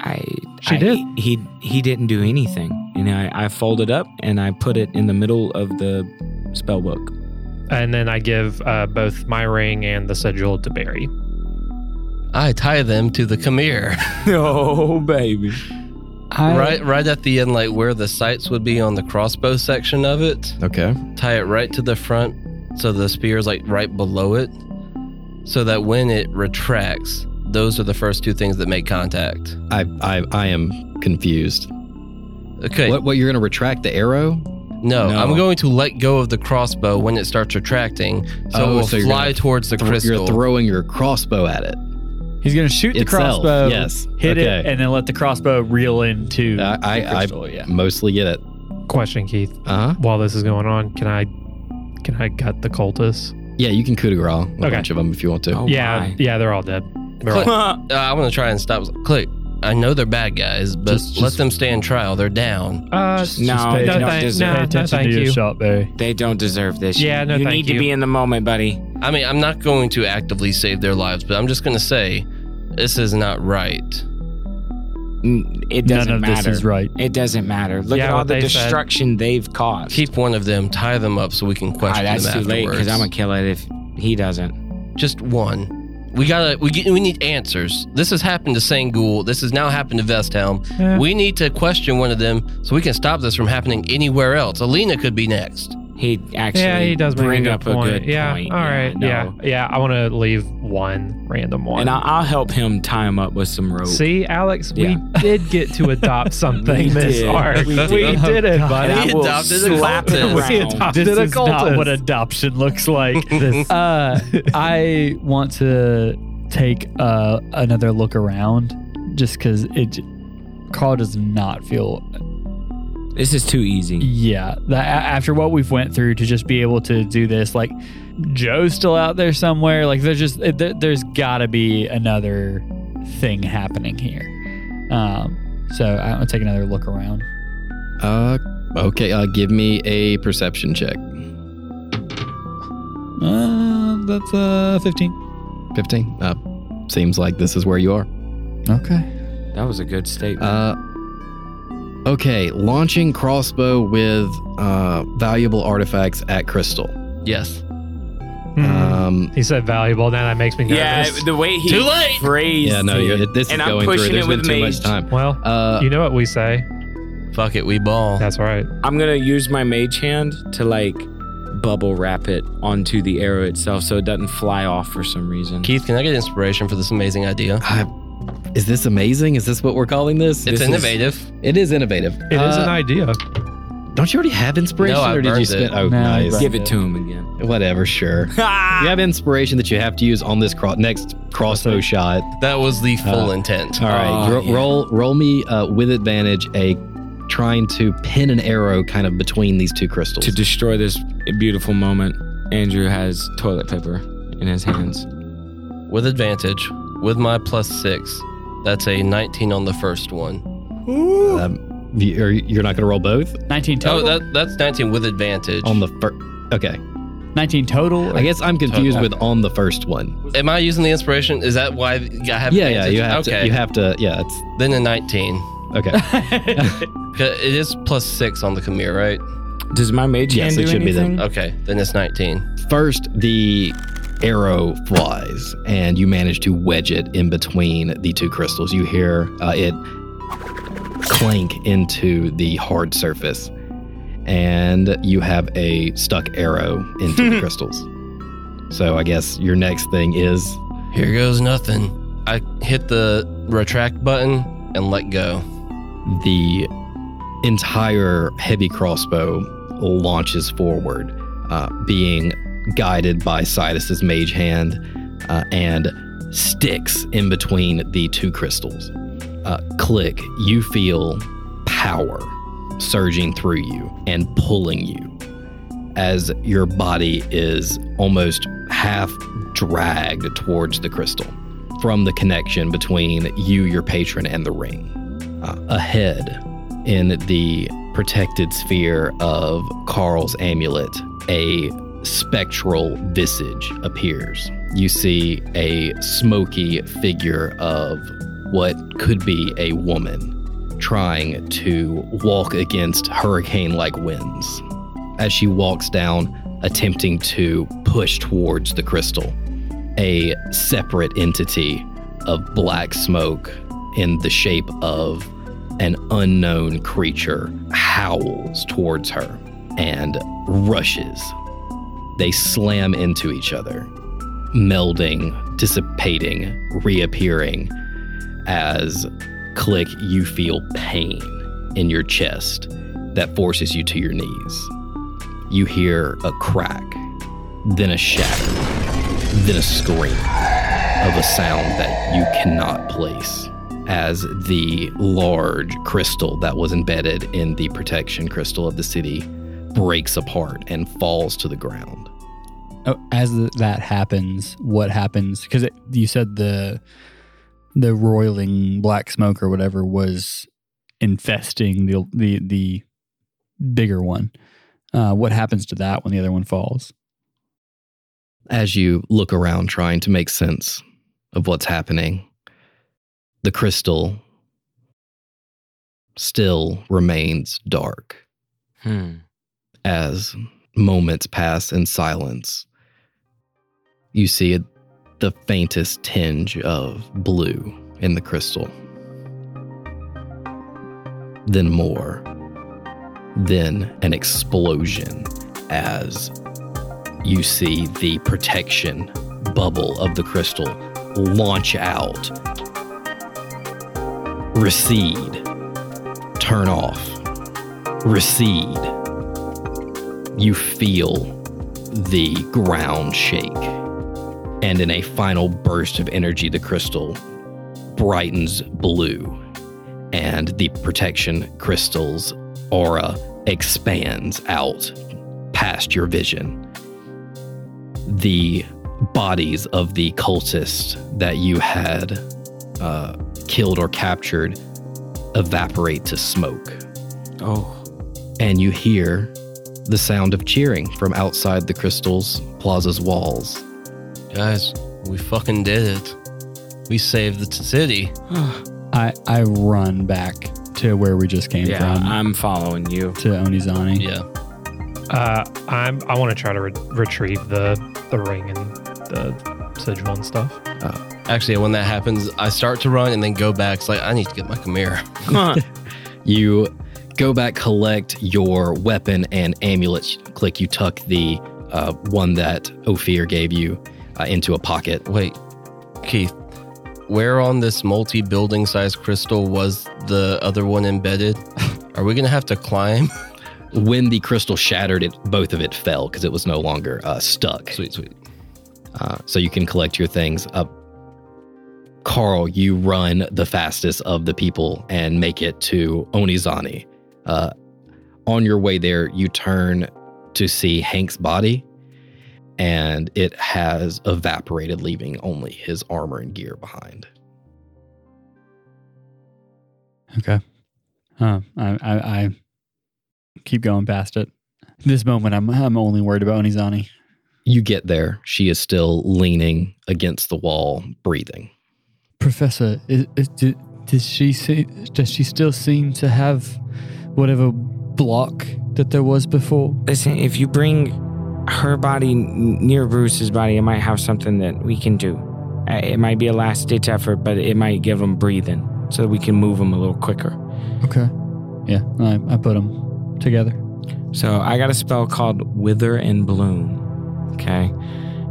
Speaker 4: I.
Speaker 5: She
Speaker 4: I-
Speaker 5: did.
Speaker 4: He he didn't do anything, and I I folded up and I put it in the middle of the spell book.
Speaker 5: And then I give uh, both my ring and the sigil to Barry.
Speaker 2: I tie them to the Chimera.
Speaker 4: oh baby.
Speaker 3: I,
Speaker 2: right right at the end, like where the sights would be on the crossbow section of it.
Speaker 1: Okay.
Speaker 2: Tie it right to the front so the spear is like right below it. So that when it retracts, those are the first two things that make contact.
Speaker 1: I I I am confused.
Speaker 2: Okay.
Speaker 1: What what you're gonna retract the arrow?
Speaker 2: No,
Speaker 4: No.
Speaker 2: I'm going to let go of the crossbow when it starts retracting, so
Speaker 1: Oh,
Speaker 2: it will
Speaker 1: so
Speaker 2: fly towards the
Speaker 1: Thro-
Speaker 2: crystal.
Speaker 1: You're throwing your crossbow at it.
Speaker 3: he's gonna shoot the
Speaker 1: Itself,
Speaker 3: crossbow,
Speaker 1: yes.
Speaker 3: hit it, and then let the crossbow reel into
Speaker 1: I I,
Speaker 3: the
Speaker 1: I
Speaker 3: crystal. yeah.
Speaker 1: mostly get it.
Speaker 5: Question, Keith.
Speaker 1: Uh huh.
Speaker 5: While this is going on, can I can I gut the cultists?
Speaker 1: Yeah, you can coup de grace a
Speaker 5: Okay.
Speaker 1: bunch of them if you want to.
Speaker 4: Oh,
Speaker 5: yeah,
Speaker 4: my.
Speaker 5: yeah, they're all dead. They're all
Speaker 2: Uh, I want to try and stop. Clyk. I know they're bad guys, but
Speaker 5: Just-
Speaker 2: let
Speaker 5: just-
Speaker 2: them stand trial. They're down.
Speaker 5: Uh,
Speaker 4: Just- no,
Speaker 3: pay
Speaker 4: they
Speaker 5: no,
Speaker 4: don't
Speaker 5: thank-
Speaker 4: deserve.
Speaker 5: no,
Speaker 3: Pay
Speaker 5: no,
Speaker 3: attention
Speaker 5: thank
Speaker 3: to your
Speaker 5: you.
Speaker 3: shot, Barry.
Speaker 4: They don't deserve this.
Speaker 5: Yeah, no,
Speaker 4: you
Speaker 5: thank
Speaker 4: need to be in the moment, buddy.
Speaker 2: I mean, I'm not going to actively save their lives, but I'm just going to say this is not right.
Speaker 4: It doesn't
Speaker 3: None of
Speaker 4: matter.
Speaker 3: this is right.
Speaker 4: It doesn't matter. Look
Speaker 5: Yeah,
Speaker 4: at all the
Speaker 5: they said.
Speaker 4: destruction they've caused.
Speaker 2: Keep one of them, tie them up so we can
Speaker 4: Ah,
Speaker 2: question
Speaker 4: that's
Speaker 2: them
Speaker 4: too late
Speaker 2: afterwards.
Speaker 4: because I'm gonna kill it if he doesn't.
Speaker 2: just one. We gotta. We get, we need answers. This has happened to Sangul. This has now happened to Vesthelm.
Speaker 5: Eh.
Speaker 2: We need to question one of them so we can stop this from happening anywhere else. Alina could be next.
Speaker 4: He actually
Speaker 5: yeah, he does
Speaker 4: bring
Speaker 5: a
Speaker 4: up
Speaker 5: good point.
Speaker 4: a good
Speaker 5: yeah,
Speaker 4: point.
Speaker 5: all right.
Speaker 4: no.
Speaker 5: Yeah, yeah. I want to leave one random one.
Speaker 4: And I'll, I'll help him tie him up with some rope.
Speaker 5: See, Alex,
Speaker 4: Yeah.
Speaker 5: we did get to adopt something
Speaker 4: We
Speaker 5: this
Speaker 4: did.
Speaker 5: arc.
Speaker 4: We
Speaker 5: We,
Speaker 4: did.
Speaker 5: did it, buddy.
Speaker 4: And I
Speaker 2: He
Speaker 4: will
Speaker 2: adopted a
Speaker 4: slap it
Speaker 2: cultist.
Speaker 5: We
Speaker 4: around.
Speaker 5: adopted
Speaker 3: This
Speaker 5: a
Speaker 3: is not what adoption looks like.
Speaker 5: This-
Speaker 3: uh, I want to take uh, another look around, just because it. j- Karl does not feel
Speaker 4: This is too easy.
Speaker 3: Yeah, that, after what we've went through to just be able to do this, like Joe's still out there somewhere. Like there's just there, there's got to be another thing happening here. Um, so I'm gonna take another look around.
Speaker 1: Uh, okay. Uh, give me a perception check.
Speaker 3: Uh, that's uh 15.
Speaker 1: Fifteen. Uh, seems like this is where you are.
Speaker 3: Okay.
Speaker 4: That was a good statement.
Speaker 1: Uh, okay. Launching crossbow with uh valuable artifacts at crystal.
Speaker 2: Yes.
Speaker 5: Hmm.
Speaker 1: Um,
Speaker 5: he said valuable. Now that makes me nervous.
Speaker 4: yeah, the way he
Speaker 2: Too late.
Speaker 4: phrased
Speaker 1: yeah. No,
Speaker 4: it.
Speaker 1: you're, this is
Speaker 4: I'm
Speaker 1: going through.
Speaker 4: pushing
Speaker 1: There's
Speaker 4: it
Speaker 1: been
Speaker 4: with
Speaker 1: too
Speaker 4: mage.
Speaker 1: much time.
Speaker 5: well,
Speaker 1: Uh,
Speaker 5: you know what we say.
Speaker 2: Fuck it, we ball.
Speaker 5: That's right.
Speaker 4: I'm gonna use my mage hand to like bubble wrap it onto the arrow itself so it doesn't fly off for some reason.
Speaker 2: Keith, can I get inspiration for this amazing idea?
Speaker 1: I, is this amazing? Is this what we're calling this?
Speaker 2: It's
Speaker 1: This is-
Speaker 2: innovative.
Speaker 1: it is innovative.
Speaker 5: It is
Speaker 1: Uh,
Speaker 5: an idea.
Speaker 1: Don't you already have inspiration,
Speaker 2: No, I
Speaker 1: or did you
Speaker 2: burned
Speaker 1: spend?
Speaker 2: it.
Speaker 1: Oh,
Speaker 3: No,
Speaker 1: nice.
Speaker 4: Give it to him again.
Speaker 1: Whatever, sure. you have inspiration that you have to use on this cro- next crossbow shot.
Speaker 2: That was the full
Speaker 1: Uh,
Speaker 2: intent.
Speaker 1: All right,
Speaker 4: Oh,
Speaker 1: ro-
Speaker 4: yeah.
Speaker 1: roll roll me uh, with advantage a trying to pin an arrow kind of between these two crystals.
Speaker 4: To destroy this beautiful moment, Andrew has toilet paper in his hands.
Speaker 2: With advantage, with my plus six, that's a 19 on the first one.
Speaker 1: um, you, are, you're not going to roll both
Speaker 3: 19
Speaker 2: Oh, that, that's 19 with advantage.
Speaker 1: on the first. Okay,
Speaker 3: 19 total.
Speaker 1: I guess I'm confused
Speaker 2: Okay.
Speaker 1: with on the first one.
Speaker 2: Am I using the inspiration? Is that why I have
Speaker 1: Yeah, yeah, you have
Speaker 2: okay.
Speaker 1: to. You have to. Yeah, it's
Speaker 2: Then a 19.
Speaker 1: Okay.
Speaker 2: it is plus six on the Chimera, right?
Speaker 4: Does my mage
Speaker 1: Yes,
Speaker 4: hand
Speaker 1: it
Speaker 4: do
Speaker 1: should be
Speaker 4: then.
Speaker 2: Okay, then it's 19.
Speaker 1: First, the arrow flies, and you manage to wedge it in between the two crystals. You hear uh, it clank into the hard surface, and you have a stuck arrow into the crystals. So I guess your next thing is
Speaker 2: Here goes nothing. I hit the retract button and let go.
Speaker 1: the entire heavy crossbow launches forward, uh, being guided by Sidas's mage hand, uh, and sticks in between the two crystals. Uh, Clyk, you feel power surging through you and pulling you as your body is almost half dragged towards the crystal from the connection between you, your patron, and the ring. Uh, ahead in the protected sphere of Karl's amulet, a spectral visage appears. You see a smoky figure of what could be a woman trying to walk against hurricane like winds. As she walks down, attempting to push towards the crystal, a separate entity of black smoke in the shape of an unknown creature howls towards her and rushes. They slam into each other, melding, dissipating, reappearing as Clyk you feel pain in your chest that forces you to your knees. You hear a crack, then a shatter, then a scream of a sound that you cannot place as the large crystal that was embedded in the protection crystal of the city breaks apart and falls to the ground.
Speaker 3: Oh, as that happens, what happens? Because you said the the roiling black smoke or whatever was infesting the the the bigger one. Uh, what happens to that when the other one falls?
Speaker 1: As you look around trying to make sense of what's happening, the crystal still remains dark
Speaker 4: Hmm.
Speaker 1: as moments pass in silence. You see the faintest tinge of blue in the crystal. Then more. Then an explosion as you see the protection bubble of the crystal launch out, recede, turn off, recede. You feel the ground shake. And in a final burst of energy, the crystal brightens blue, and the protection crystal's aura expands out past your vision. The bodies of the cultists that you had uh, killed or captured evaporate to smoke
Speaker 4: Oh.
Speaker 1: and you hear the sound of cheering from outside the crystal's plaza's walls.
Speaker 2: Guys, we fucking did it. We saved the city.
Speaker 3: I I run back to where we just came
Speaker 4: yeah,
Speaker 3: from
Speaker 4: I'm following you.
Speaker 3: to Onizani.
Speaker 2: Yeah.
Speaker 5: Uh, I'm. I want to try to re- retrieve the the ring and the sigil and stuff.
Speaker 2: Actually, when that happens, I start to run and then go back. It's like, I need to get my Chimera.
Speaker 1: You go back, collect your weapon and amulet. Clyk, you tuck the uh, one that Ophir gave you uh, into a pocket.
Speaker 2: Wait, Keith, where on this multi building size crystal was the other one embedded? Are we going to have to climb?
Speaker 1: When the crystal shattered, it both of it fell because it was no longer uh, stuck.
Speaker 2: Sweet, sweet.
Speaker 1: Uh, so you can collect your things up. Karl, you run the fastest of the people and make it to Onizani. Uh, on your way there, you turn to see Hank's body, and it has evaporated, leaving only his armor and gear behind.
Speaker 3: Okay. Uh, I, I I keep going past it. This moment, I'm I'm only worried about Onizani.
Speaker 1: You get there. She is still leaning against the wall, breathing.
Speaker 3: Professor, is, is, do, does she see, does she still seem to have whatever block that there was before?
Speaker 4: Listen, if you bring her body near Bruce's body, it might have something that we can do. Uh, It might be a last ditch effort, but it might give him breathing so that we can move him a little quicker.
Speaker 3: Okay. Yeah, I, I put them together.
Speaker 4: So I got a spell called Wither and Bloom. Okay.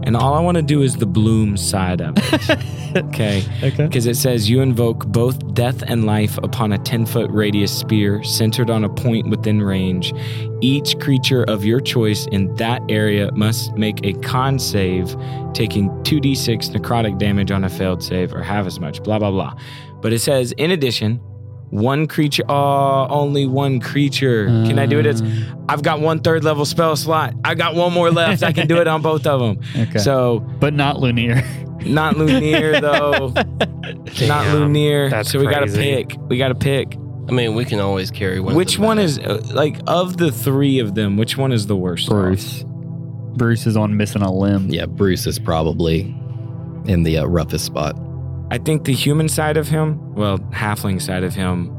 Speaker 4: And all I want to do is the bloom side of it. okay.
Speaker 3: Okay.
Speaker 4: Because it says you invoke both death and life upon a 10 foot radius spear centered on a point within range. Each creature of your choice in that area must make a con save, taking 2d6 necrotic damage on a failed save or half as much, blah, blah, blah. But it says, in addition, one creature, oh, only one creature. Can I do it? It's, I've got one third level spell slot. I got one more left. I can do it on both of them.
Speaker 3: Okay.
Speaker 4: So,
Speaker 3: but not Lunier.
Speaker 4: not Lunier, though. not
Speaker 5: Damn,
Speaker 4: Lunier.
Speaker 5: that's
Speaker 4: so we got to pick. We got to pick.
Speaker 2: I mean, we can always carry one.
Speaker 4: Which one
Speaker 2: back.
Speaker 4: is, uh, like, of the three of them, which one is the worst?
Speaker 3: Bruce. Bruce is on missing a limb.
Speaker 1: Yeah, Bruce is probably in the uh, roughest spot.
Speaker 4: I think the human side of him, well, halfling side of him,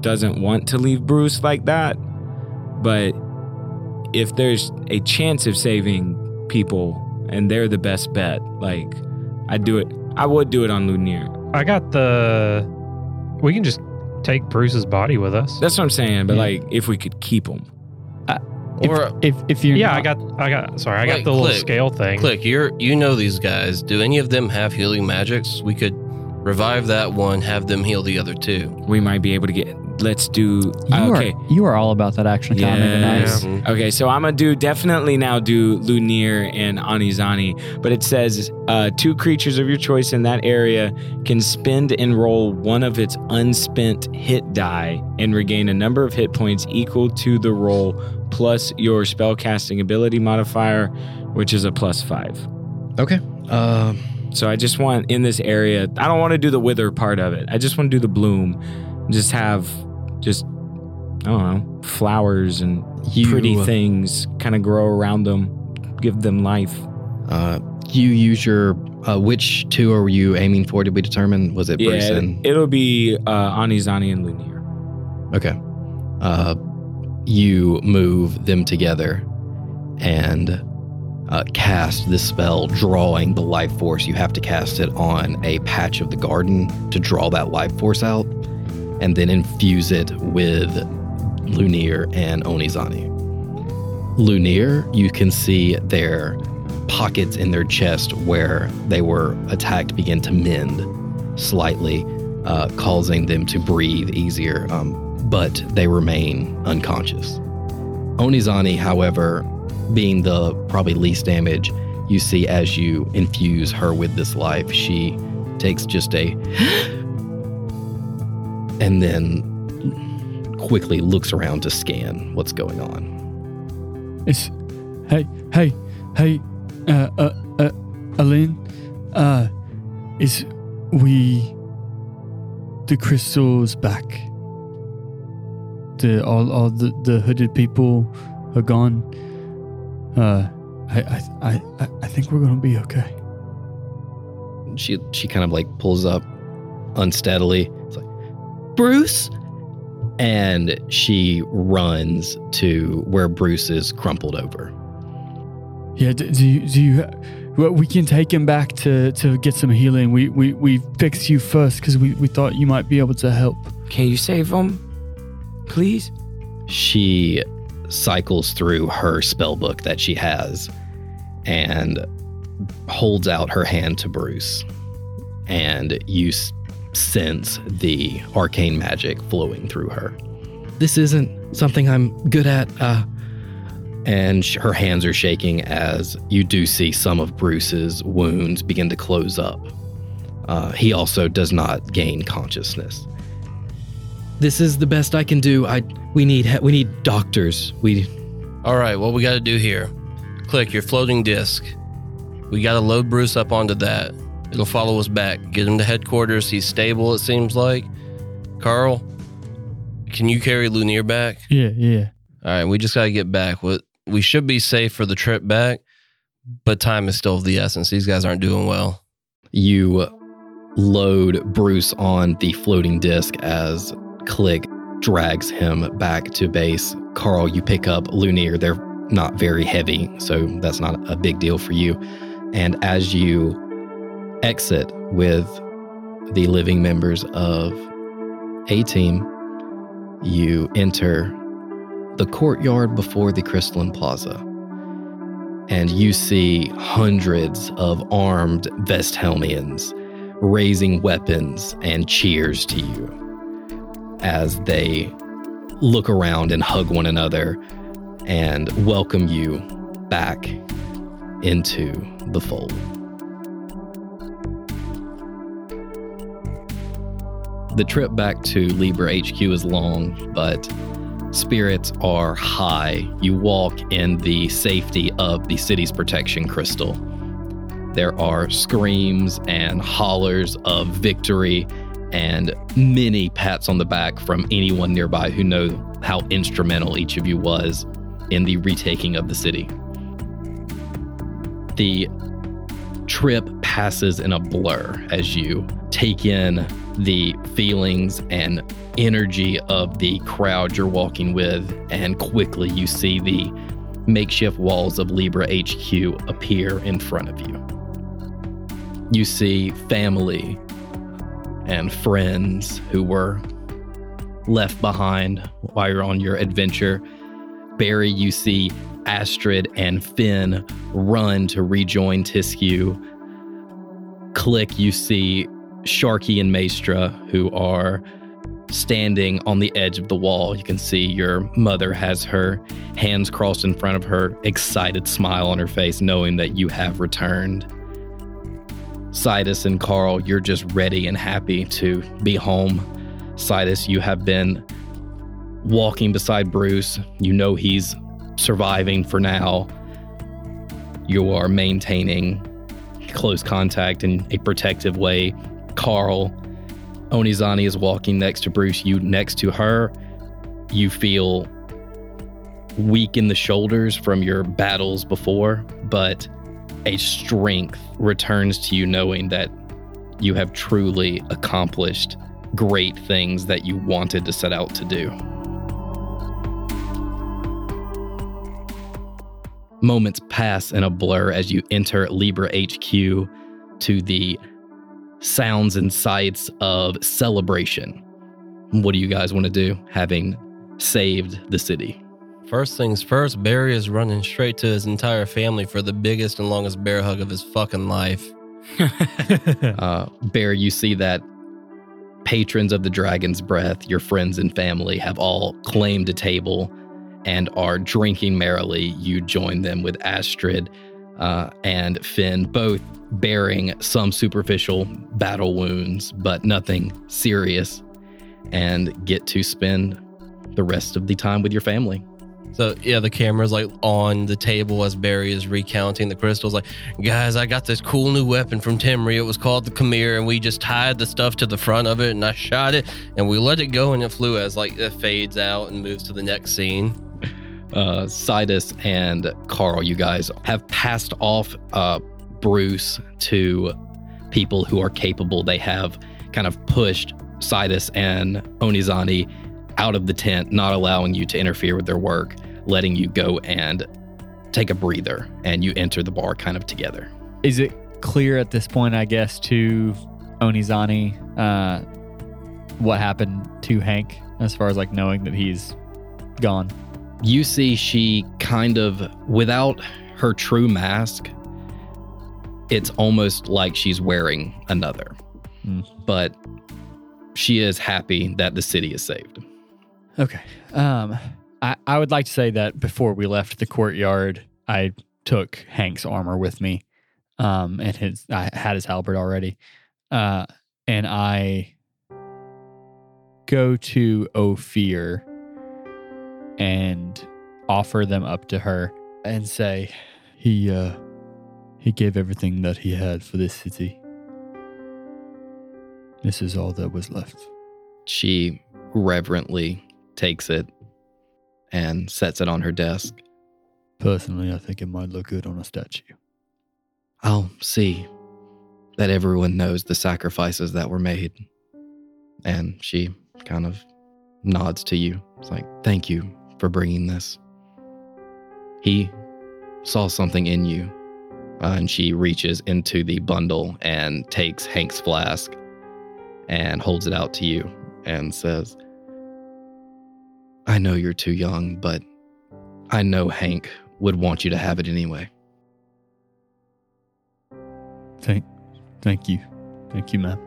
Speaker 4: doesn't want to leave Bruce like that. But if there's a chance of saving people and they're the best bet, like, I'd do it. I would do it on Lunier.
Speaker 5: I got the. We can just take Bruce's body with us.
Speaker 4: That's what I'm saying. But,
Speaker 3: Yeah.
Speaker 4: like, if we could keep him.
Speaker 2: Or
Speaker 3: If if you're
Speaker 5: yeah,
Speaker 3: not,
Speaker 5: I got. I got. Sorry, I
Speaker 2: Wait,
Speaker 5: got the little
Speaker 2: click.
Speaker 5: scale thing.
Speaker 2: Clyk, you're you know these guys. Do any of them have healing magics? We could revive that one, have them heal the other two.
Speaker 4: We might be able to get. Let's do.
Speaker 3: you
Speaker 4: okay.
Speaker 3: are you are all about that action economy tonight.
Speaker 4: Yes.
Speaker 2: Mhm.
Speaker 4: Okay, so I'm gonna do definitely now do Lunir and Anizani, but it says uh, two creatures of your choice in that area can spend and roll one of its unspent hit die and regain a number of hit points equal to the roll plus your spellcasting ability modifier, which is a plus five.
Speaker 1: Okay. Uh,
Speaker 4: So I just want in this area. I don't want to do the wither part of it. I just want to do the bloom. Just have just I don't know flowers and
Speaker 1: you,
Speaker 4: pretty things kind of grow around them, give them life.
Speaker 1: Uh, you use your. Uh, which two are you aiming for to be determined? Was it Bruce
Speaker 4: yeah,
Speaker 1: and
Speaker 4: it'll be uh, Anizani and Lunir.
Speaker 1: Okay. Uh, you move them together and uh, cast this spell, drawing the life force. You have to cast it on a patch of the garden to draw that life force out, and then infuse it with Lunir and Onizani. Lunir, you can see their pockets in their chest where they were attacked begin to mend slightly, uh, causing them to breathe easier, um, but they remain unconscious. Onizani, however, being the probably least damage, you see as you infuse her with this life, she takes just a and then quickly looks around to scan what's going on.
Speaker 3: It's hey hey hey uh uh uh Aline uh is we the crystals back. The all all the, the hooded people are gone. Uh I I I I- I think we're gonna be okay.
Speaker 1: She she kind of like pulls up unsteadily. It's like Bruce, and she runs to where Bruce is crumpled over.
Speaker 3: Yeah, do, do you do you well, we can take him back to to get some healing. We we we fixed you first because we we thought you might be able to help.
Speaker 4: Can you save them, please?
Speaker 1: She cycles through her spell book that she has and holds out her hand to Bruce. And you sense the arcane magic flowing through her. This isn't something I'm good at. Uh, and sh- her hands are shaking as you do see some of Bruce's wounds begin to close up. Uh, he also does not gain consciousness. This is the best I can do. I we need we need doctors. We
Speaker 2: All right, what we got to do here? Clyk your floating disc. We got to load Bruce up onto that. It'll follow us back. Get him to headquarters. He's stable, it seems like. Karl, can you carry Lunir back?
Speaker 3: Yeah, yeah.
Speaker 2: All right, we just got to get back. We- We should be safe for the trip back, but time is still of the essence. These guys aren't doing well.
Speaker 1: you load Bruce on the floating disc as Clyk drags him back to base. Karl, you pick up Lunir. They're not very heavy, so that's not a big deal for you. And as you exit with the living members of A Team, you enter the courtyard before the Crystalline Plaza. and you see hundreds of armed Vesthelmians raising weapons and cheers to you as they look around and hug one another and welcome you back into the fold. The trip back to Libra HQ is long, but spirits are high. You walk in the safety of the city's protection crystal. There are screams and hollers of victory and many pats on the back from anyone nearby who know how instrumental each of you was in the retaking of the city. The trip passes in a blur as you take in the feelings and energy of the crowd you're walking with, and quickly you see the makeshift walls of Libra HQ appear in front of you. You see family and friends who were left behind while you're on your adventure. Barry, you see Astrid and Finn run to rejoin Tiskew. Clyk, you see Sharky and Maestra, who are standing on the edge of the wall. You can see your mother has her hands crossed in front of her, excited smile on her face, knowing that you have returned. Sidas and Karl, you're just ready and happy to be home. Sidas, you have been walking beside Bruce. You know he's surviving for now. You are maintaining close contact in a protective way Karl. Onizani is walking next to Bruce, you next to her. You feel weak in the shoulders from your battles before, but a strength returns to you knowing that you have truly accomplished great things that you wanted to set out to do. Moments pass in a blur as you enter Libra HQ to the sounds and sights of celebration. What do you guys want to do, having saved the city?
Speaker 2: First things first, Barry is running straight to his entire family for the biggest and longest bear hug of his fucking life.
Speaker 1: uh, Bear, you see that patrons of the Dragon's Breath, your friends and family, have all claimed a table and are drinking merrily. You join them with Astrid uh, and Finn, both bearing some superficial battle wounds, but nothing serious, and get to spend the rest of the time with your family.
Speaker 2: So yeah, the camera's like on the table as Barry is recounting the crystals. Like, guys, I got this cool new weapon from Timry. It was called the Chimera, and we just tied the stuff to the front of it, and I shot it, and we let it go, and it flew as like it fades out and moves to the next scene
Speaker 1: uh, Sidas and Karl, you guys have passed off uh, Bruce to people who are capable. They have kind of pushed Sidas and Onizani out of the tent, not allowing you to interfere with their work, letting you go and take a breather, and you enter the bar kind of together.
Speaker 3: Is it clear at this point, I guess, to Onizani uh, what happened to Hank as far as like knowing that he's gone?
Speaker 1: you see she kind of, without her true mask, it's almost like she's wearing another. Mm. But she is happy that the city is saved.
Speaker 3: Okay. Um, I, I would like to say that before we left the courtyard, I took Hank's armor with me. Um, and his I had his halberd already. Uh, and I go to Ophir and offer them up to her and say, "He uh he gave everything that he had for this city. This is all that was left."
Speaker 1: She reverently takes it and sets it on her desk.
Speaker 3: Personally, I think it might look good on a statue.
Speaker 1: I'll see that everyone knows the sacrifices that were made. And she kind of nods to you. It's like, thank you for bringing this. He saw something in you. Uh, and she reaches into the bundle and takes Hank's flask and holds it out to you and says, I know you're too young, but I know Hank would want you to have it anyway.
Speaker 3: Thank, thank you, thank you, ma'am.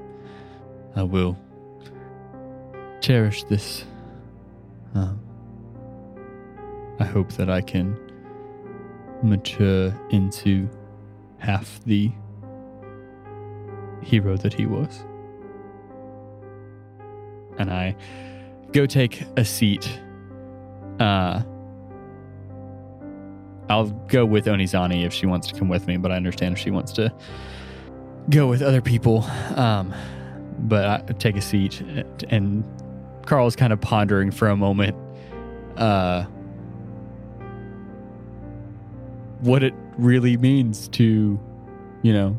Speaker 3: I will cherish this. Um, I hope that I can mature into half the hero that he was. And I go take a seat. Uh, I'll go with Onizani if she wants to come with me, but I understand if she wants to go with other people. Um, but I take a seat, and Karl's kind of pondering for a moment uh, what it really means to, you know,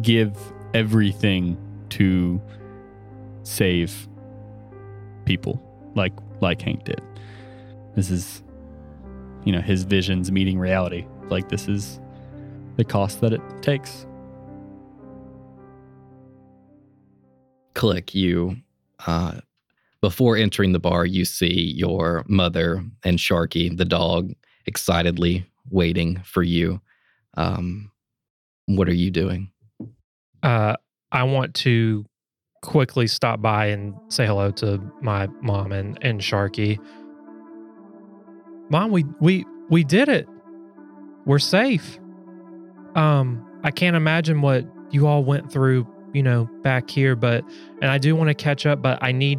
Speaker 3: give everything to save people like like Hank did. This is you know, his visions meeting reality. Like this is the cost that it takes.
Speaker 1: Clyk you uh before entering the bar you see your mother and Sharky the dog excitedly waiting for you. Um what are you doing?
Speaker 5: Uh, I want to quickly stop by and say hello to my mom and, and Sharky. Mom, we we we did it. We're safe. Um, I can't imagine what you all went through, you know, back here, but and I do want to catch up, but I need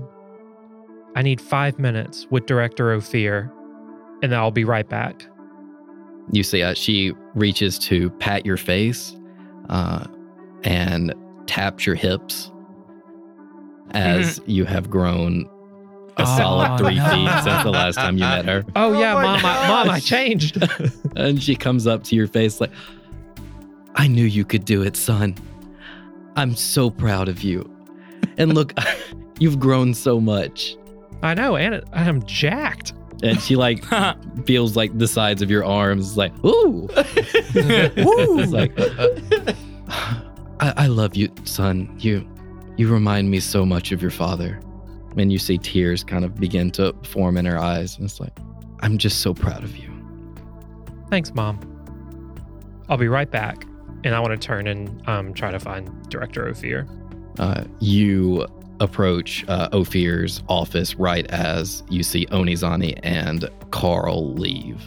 Speaker 5: I need five minutes with Director Ophir, and then I'll be right back.
Speaker 1: You see uh, she reaches to pat your face uh, and taps your hips as you have grown a
Speaker 4: Oh,
Speaker 1: solid three
Speaker 4: no.
Speaker 1: feet since the last time you met her.
Speaker 5: Oh,
Speaker 4: Oh
Speaker 5: yeah, oh,
Speaker 4: my
Speaker 5: mom, I, mom, I changed.
Speaker 1: And she comes up to your face like, I knew you could do it, son. I'm so proud of you. And look, you've grown so much.
Speaker 5: I know, and I'm jacked.
Speaker 1: And she like feels like the sides of your arms, like, ooh. It's like, I, I love you, son. You you remind me so much of your father. And you see tears kind of begin to form in her eyes. And it's like, I'm just so proud of you.
Speaker 5: Thanks, mom. I'll be right back. And I want to turn and um, try to find Director Ophir.
Speaker 1: Uh, you approach uh, Ophir's office right as you see Onizani and Karl leave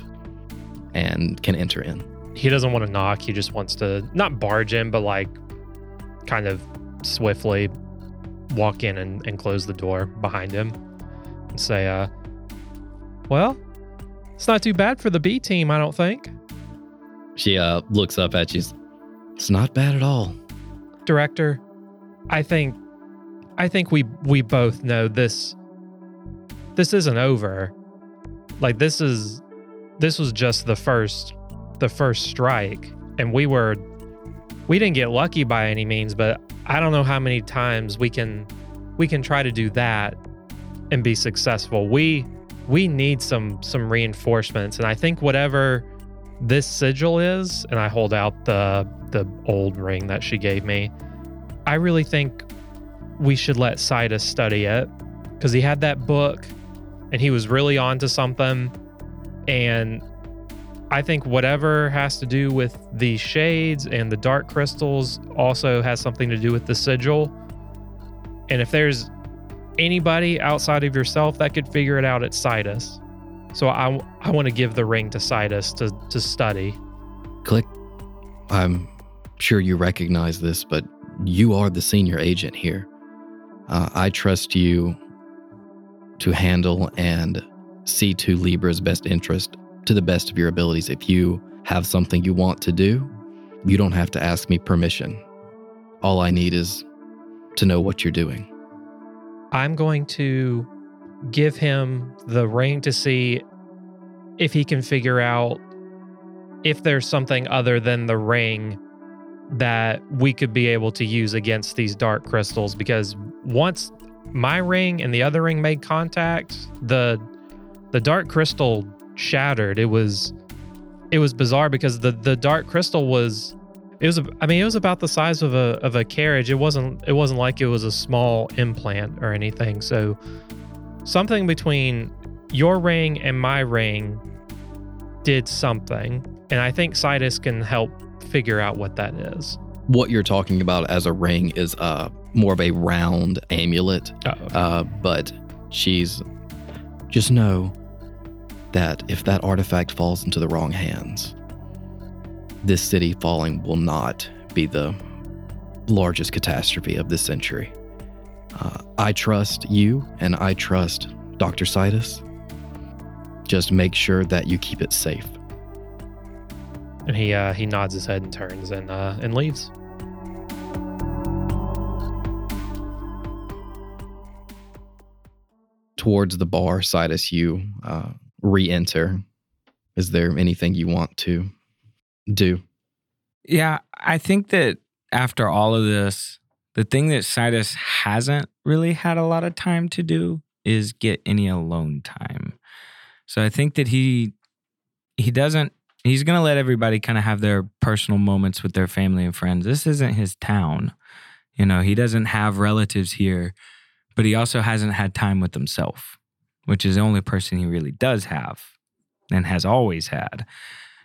Speaker 1: and can enter in.
Speaker 5: He doesn't want to knock. He just wants to not barge in, but like kind of swiftly walk in and, and close the door behind him and say, uh, well, it's not too bad for the B team, I don't think.
Speaker 1: She uh, looks up at you. It's not bad at all.
Speaker 5: director i think i think we we both know this this isn't over like this is this was just the first the first strike and we were we didn't get lucky by any means but i don't know how many times we can we can try to do that and be successful we we need some some reinforcements and i think whatever this sigil is and i hold out the the old ring that she gave me I really think we should let Sidas study it because he had that book and he was really onto something. And I think whatever has to do with the shades and the dark crystals also has something to do with the sigil. And if there's anybody outside of yourself that could figure it out, it's Sidas. So I, I want to give the ring to Sidas to, to study.
Speaker 1: Clyk. I'm sure you recognize this, but you are the senior agent here. Uh, I trust you to handle and see to Libra's best interest to the best of your abilities. If you have something you want to do, you don't have to ask me permission. All I need is to know what you're doing.
Speaker 5: I'm going to give him the ring to see if he can figure out if there's something other than the ring that we could be able to use against these dark crystals because once my ring and the other ring made contact the the dark crystal shattered. It was it was bizarre because the the dark crystal was it was i mean it was about the size of a of a carriage. It wasn't it wasn't like it was a small implant or anything. So something between your ring and my ring did something. And i think Sidas can help figure out what that is.
Speaker 1: What you're talking about as a ring is uh, more of a round amulet. Uh, but she's just know that if that artifact falls into the wrong hands, this city falling will not be the largest catastrophe of this century. Uh, I trust you and I trust Dr. Sidas. Just make sure that you keep it safe.
Speaker 5: and he uh, he nods his head and turns and uh, and leaves.
Speaker 1: Towards the bar, Sidas, you uh, re enter. Is there anything you want to do?
Speaker 4: Yeah, I think that after all of this, the thing that Sidas hasn't really had a lot of time to do is get any alone time. So I think that he he doesn't he's going to let everybody kind of have their personal moments with their family and friends. This isn't his town. You know, he doesn't have relatives here, but he also hasn't had time with himself, which is the only person he really does have and has always had.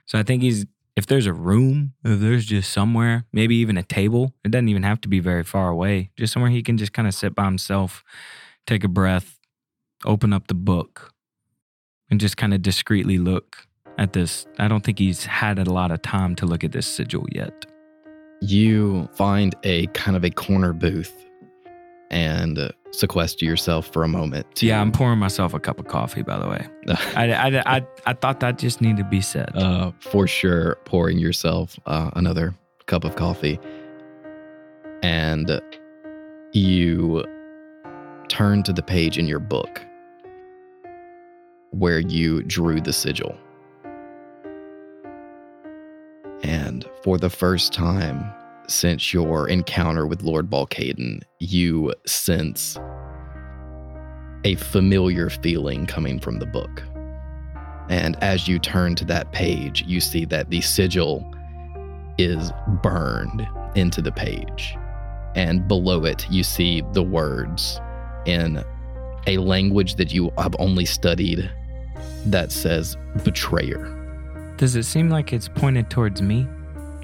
Speaker 4: So I think he's if there's a room, if there's just somewhere, maybe even a table, it doesn't even have to be very far away, just somewhere he can just kind of sit by himself, take a breath, open up the book, and just kind of discreetly look at this. I don't think he's had a lot of time to look at this sigil yet.
Speaker 1: You find a kind of a corner booth and sequester yourself for a moment. To,
Speaker 4: Yeah, I'm pouring myself a cup of coffee, by the way. I, I, I, I thought that just needed to be said.
Speaker 1: uh, for sure pouring yourself uh, another cup of coffee. And you turn to the page in your book where you drew the sigil. And for the first time since your encounter with Lord Balkaiden, you sense a familiar feeling coming from the book. And as you turn to that page, you see that the sigil is burned into the page. And below it, you see the words in a language that you have only studied that says betrayer.
Speaker 4: Does it seem like it's pointed towards me?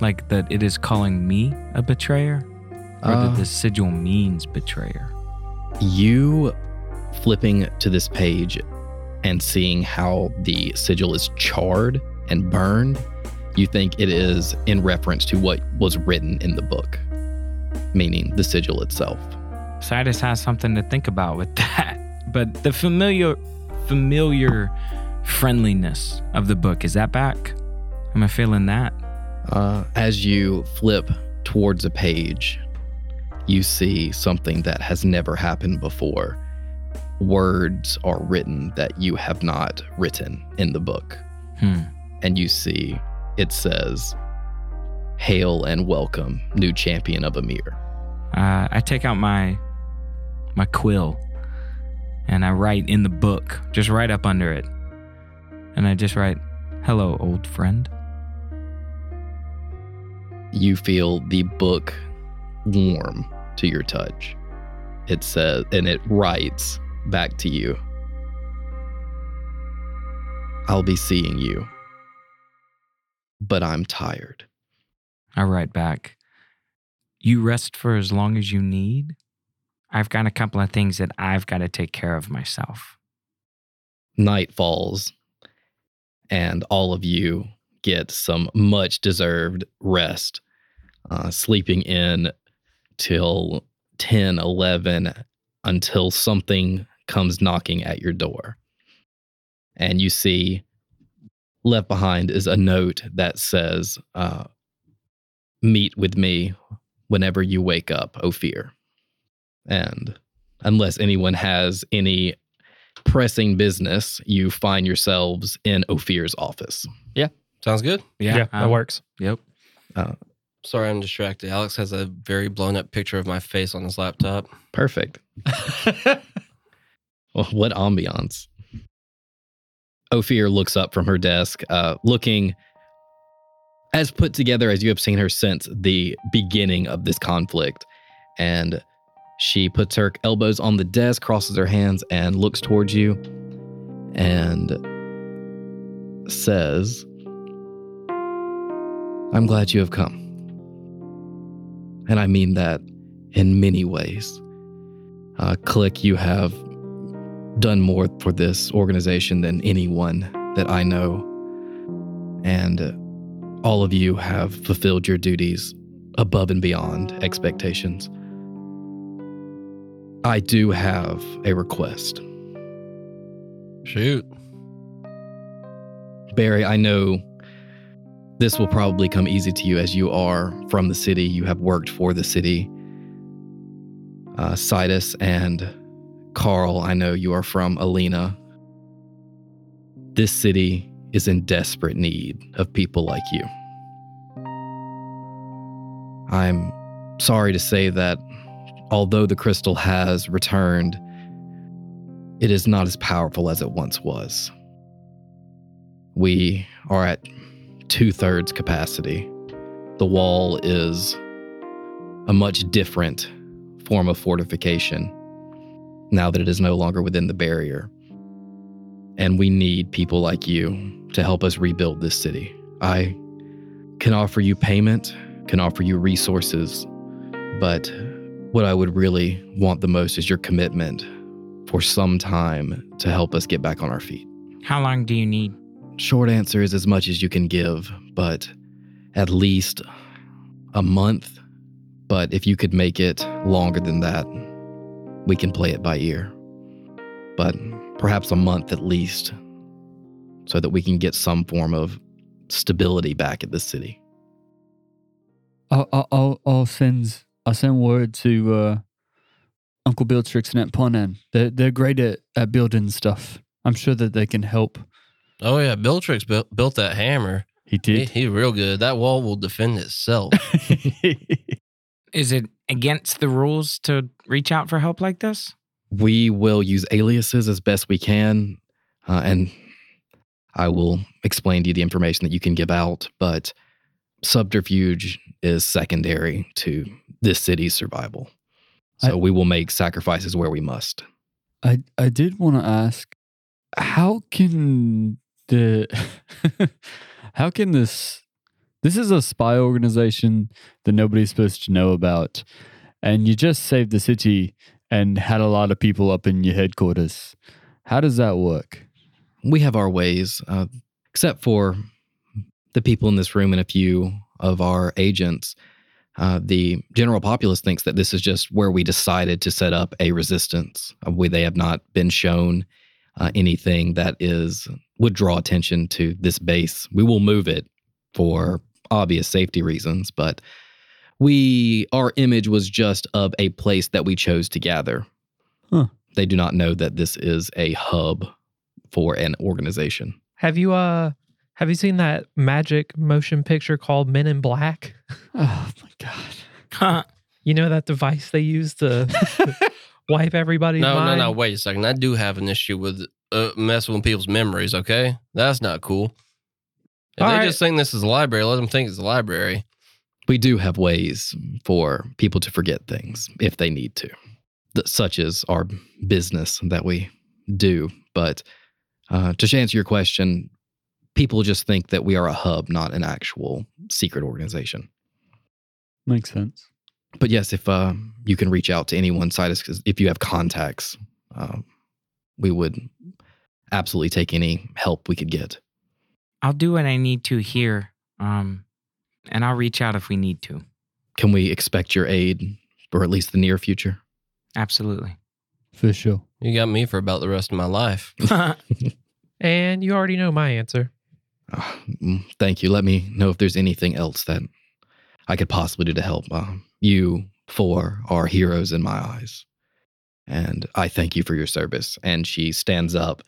Speaker 4: Like that it is calling me a betrayer? Or
Speaker 1: Uh,
Speaker 4: that the sigil means betrayer?
Speaker 1: you flipping to this page and seeing how the sigil is charred and burned, you think it is in reference to what was written in the book, meaning the sigil itself.
Speaker 4: Sidas has something to think about with that. But the familiar familiar friendliness of the book, is that back? Am I feeling that?
Speaker 1: Uh, as you flip towards a page, you see something that has never happened before. Words are written that you have not written in the book.
Speaker 4: Hmm.
Speaker 1: And you see it says, Hail and welcome, new champion of Amir.
Speaker 4: Uh, I take out my my quill and I write in the book, just right up under it. And I just write, Hello, old friend.
Speaker 1: You feel the book warm to your touch. It says, and it writes back to you I'll be seeing you, but I'm tired.
Speaker 4: I write back, You rest for as long as you need. I've got a couple of things that I've got to take care of myself.
Speaker 1: Night falls, and all of you get some much deserved rest, uh, sleeping in till 10, 11, until something comes knocking at your door. And you see left behind is a note that says, uh, Meet with me whenever you wake up, Ophir. And unless anyone has any pressing business, you find yourselves in Ophir's office. Yeah.
Speaker 2: Sounds good.
Speaker 5: Yeah, that
Speaker 4: um,
Speaker 5: works.
Speaker 4: Yep.
Speaker 2: Sorry, I'm distracted. Alex has a very blown up picture of my face on his laptop.
Speaker 1: Perfect. Well, what ambiance. Ophir looks up from her desk, uh, looking as put together as you have seen her since the beginning of this conflict. And she puts her elbows on the desk, crosses her hands, and looks towards you and says, I'm glad you have come. And I mean that in many ways. Uh, Clyk, you have done more for this organization than anyone that I know. And uh, all of you have fulfilled your duties above and beyond expectations. I do have a request.
Speaker 2: Shoot.
Speaker 1: Barry, I know this will probably come easy to you as you are from the city. You have worked for the city. Uh, Sidas and Karl, I know you are from Alina. This city is in desperate need of people like you. I'm sorry to say that although the crystal has returned, it is not as powerful as it once was. We are at two thirds capacity. The wall is a much different form of fortification now that it is no longer within the barrier. And we need people like you to help us rebuild this city. I can offer you payment, can offer you resources, but what I would really want the most is your commitment for some time to help us get back on our feet.
Speaker 4: How long do you need?
Speaker 1: Short answer is as much as you can give, but at least a month. But if you could make it longer than that, we can play it by ear. But perhaps a month at least, so that we can get some form of stability back at the city.
Speaker 3: I'll, I'll- I'll, send I'll send word to uh, Uncle Bildrix and Aunt Ponan. They're they're great at, at building stuff. I'm sure that they can help.
Speaker 2: Oh yeah, Billtrix built built that hammer.
Speaker 3: He
Speaker 2: He,
Speaker 3: did.
Speaker 2: he real good. That wall will defend itself.
Speaker 4: Is it against the rules to reach out for help like this?
Speaker 1: We will use aliases as best we can, uh, and I will explain to you the information that you can give out, but subterfuge is secondary to this city's survival. So
Speaker 3: I-
Speaker 1: we will make sacrifices where we must.
Speaker 3: I I did want to ask, how can the how can this this is a spy organization that nobody's supposed to know about, and you just saved the city and had a lot of people up in your headquarters. How does that work?
Speaker 1: we have our ways, uh, except for the people in this room and a few of our agents. Uh, the general populace thinks that this is just where we decided to set up a resistance. Uh, we, they have not been shown uh, anything that is would draw attention to this base. We will move it for obvious safety reasons, but we our image was just of a place that we chose to gather.
Speaker 3: Huh.
Speaker 1: They do not know that this is a hub for an organization.
Speaker 5: Have you uh have you seen that magic motion picture called Men in Black?
Speaker 3: Oh my god!
Speaker 4: Huh.
Speaker 5: You know that device they use to wipe everybody's
Speaker 2: no,
Speaker 5: mind?
Speaker 2: no, no. Wait a second. I do have an issue with uh, messing with people's memories. Okay, that's not cool. If
Speaker 5: All
Speaker 2: they
Speaker 5: right.
Speaker 2: just think this is a library, let them think it's a library.
Speaker 1: We do have ways for people to forget things if they need to, such as our business that we do. But uh, to answer your question, people just think that we are a hub, not an actual secret organization.
Speaker 3: Makes sense.
Speaker 1: But yes, if uh, you can reach out to anyone, Sidas, 'cause if you have contacts, uh, we would absolutely take any help we could get.
Speaker 4: I'll do what I need to here. Um, and I'll reach out if we need to.
Speaker 1: Can we expect your aid or at least the near future?
Speaker 4: Absolutely.
Speaker 3: For sure.
Speaker 2: You got me for about the rest of my life.
Speaker 5: And you already know my answer.
Speaker 1: Uh, thank you. Let me know if there's anything else that I could possibly do to help. Uh, you four are heroes in my eyes. And I thank you for your service. And she stands up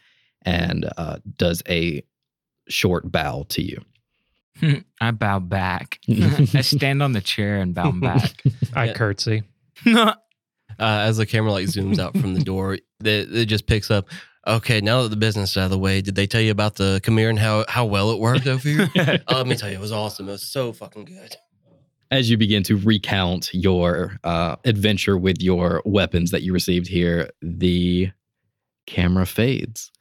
Speaker 1: and uh, does a short bow to you.
Speaker 4: I bow back. I stand on the chair and bow back.
Speaker 5: I curtsy.
Speaker 2: uh, as the camera like zooms out from the door, it, it just picks up. Okay, now that the business is out of the way, did they tell you about the Chimera and how how well it worked over here? oh, let me tell you, it was awesome. It was so fucking good.
Speaker 1: As you begin to recount your uh, adventure with your weapons that you received here, the camera fades.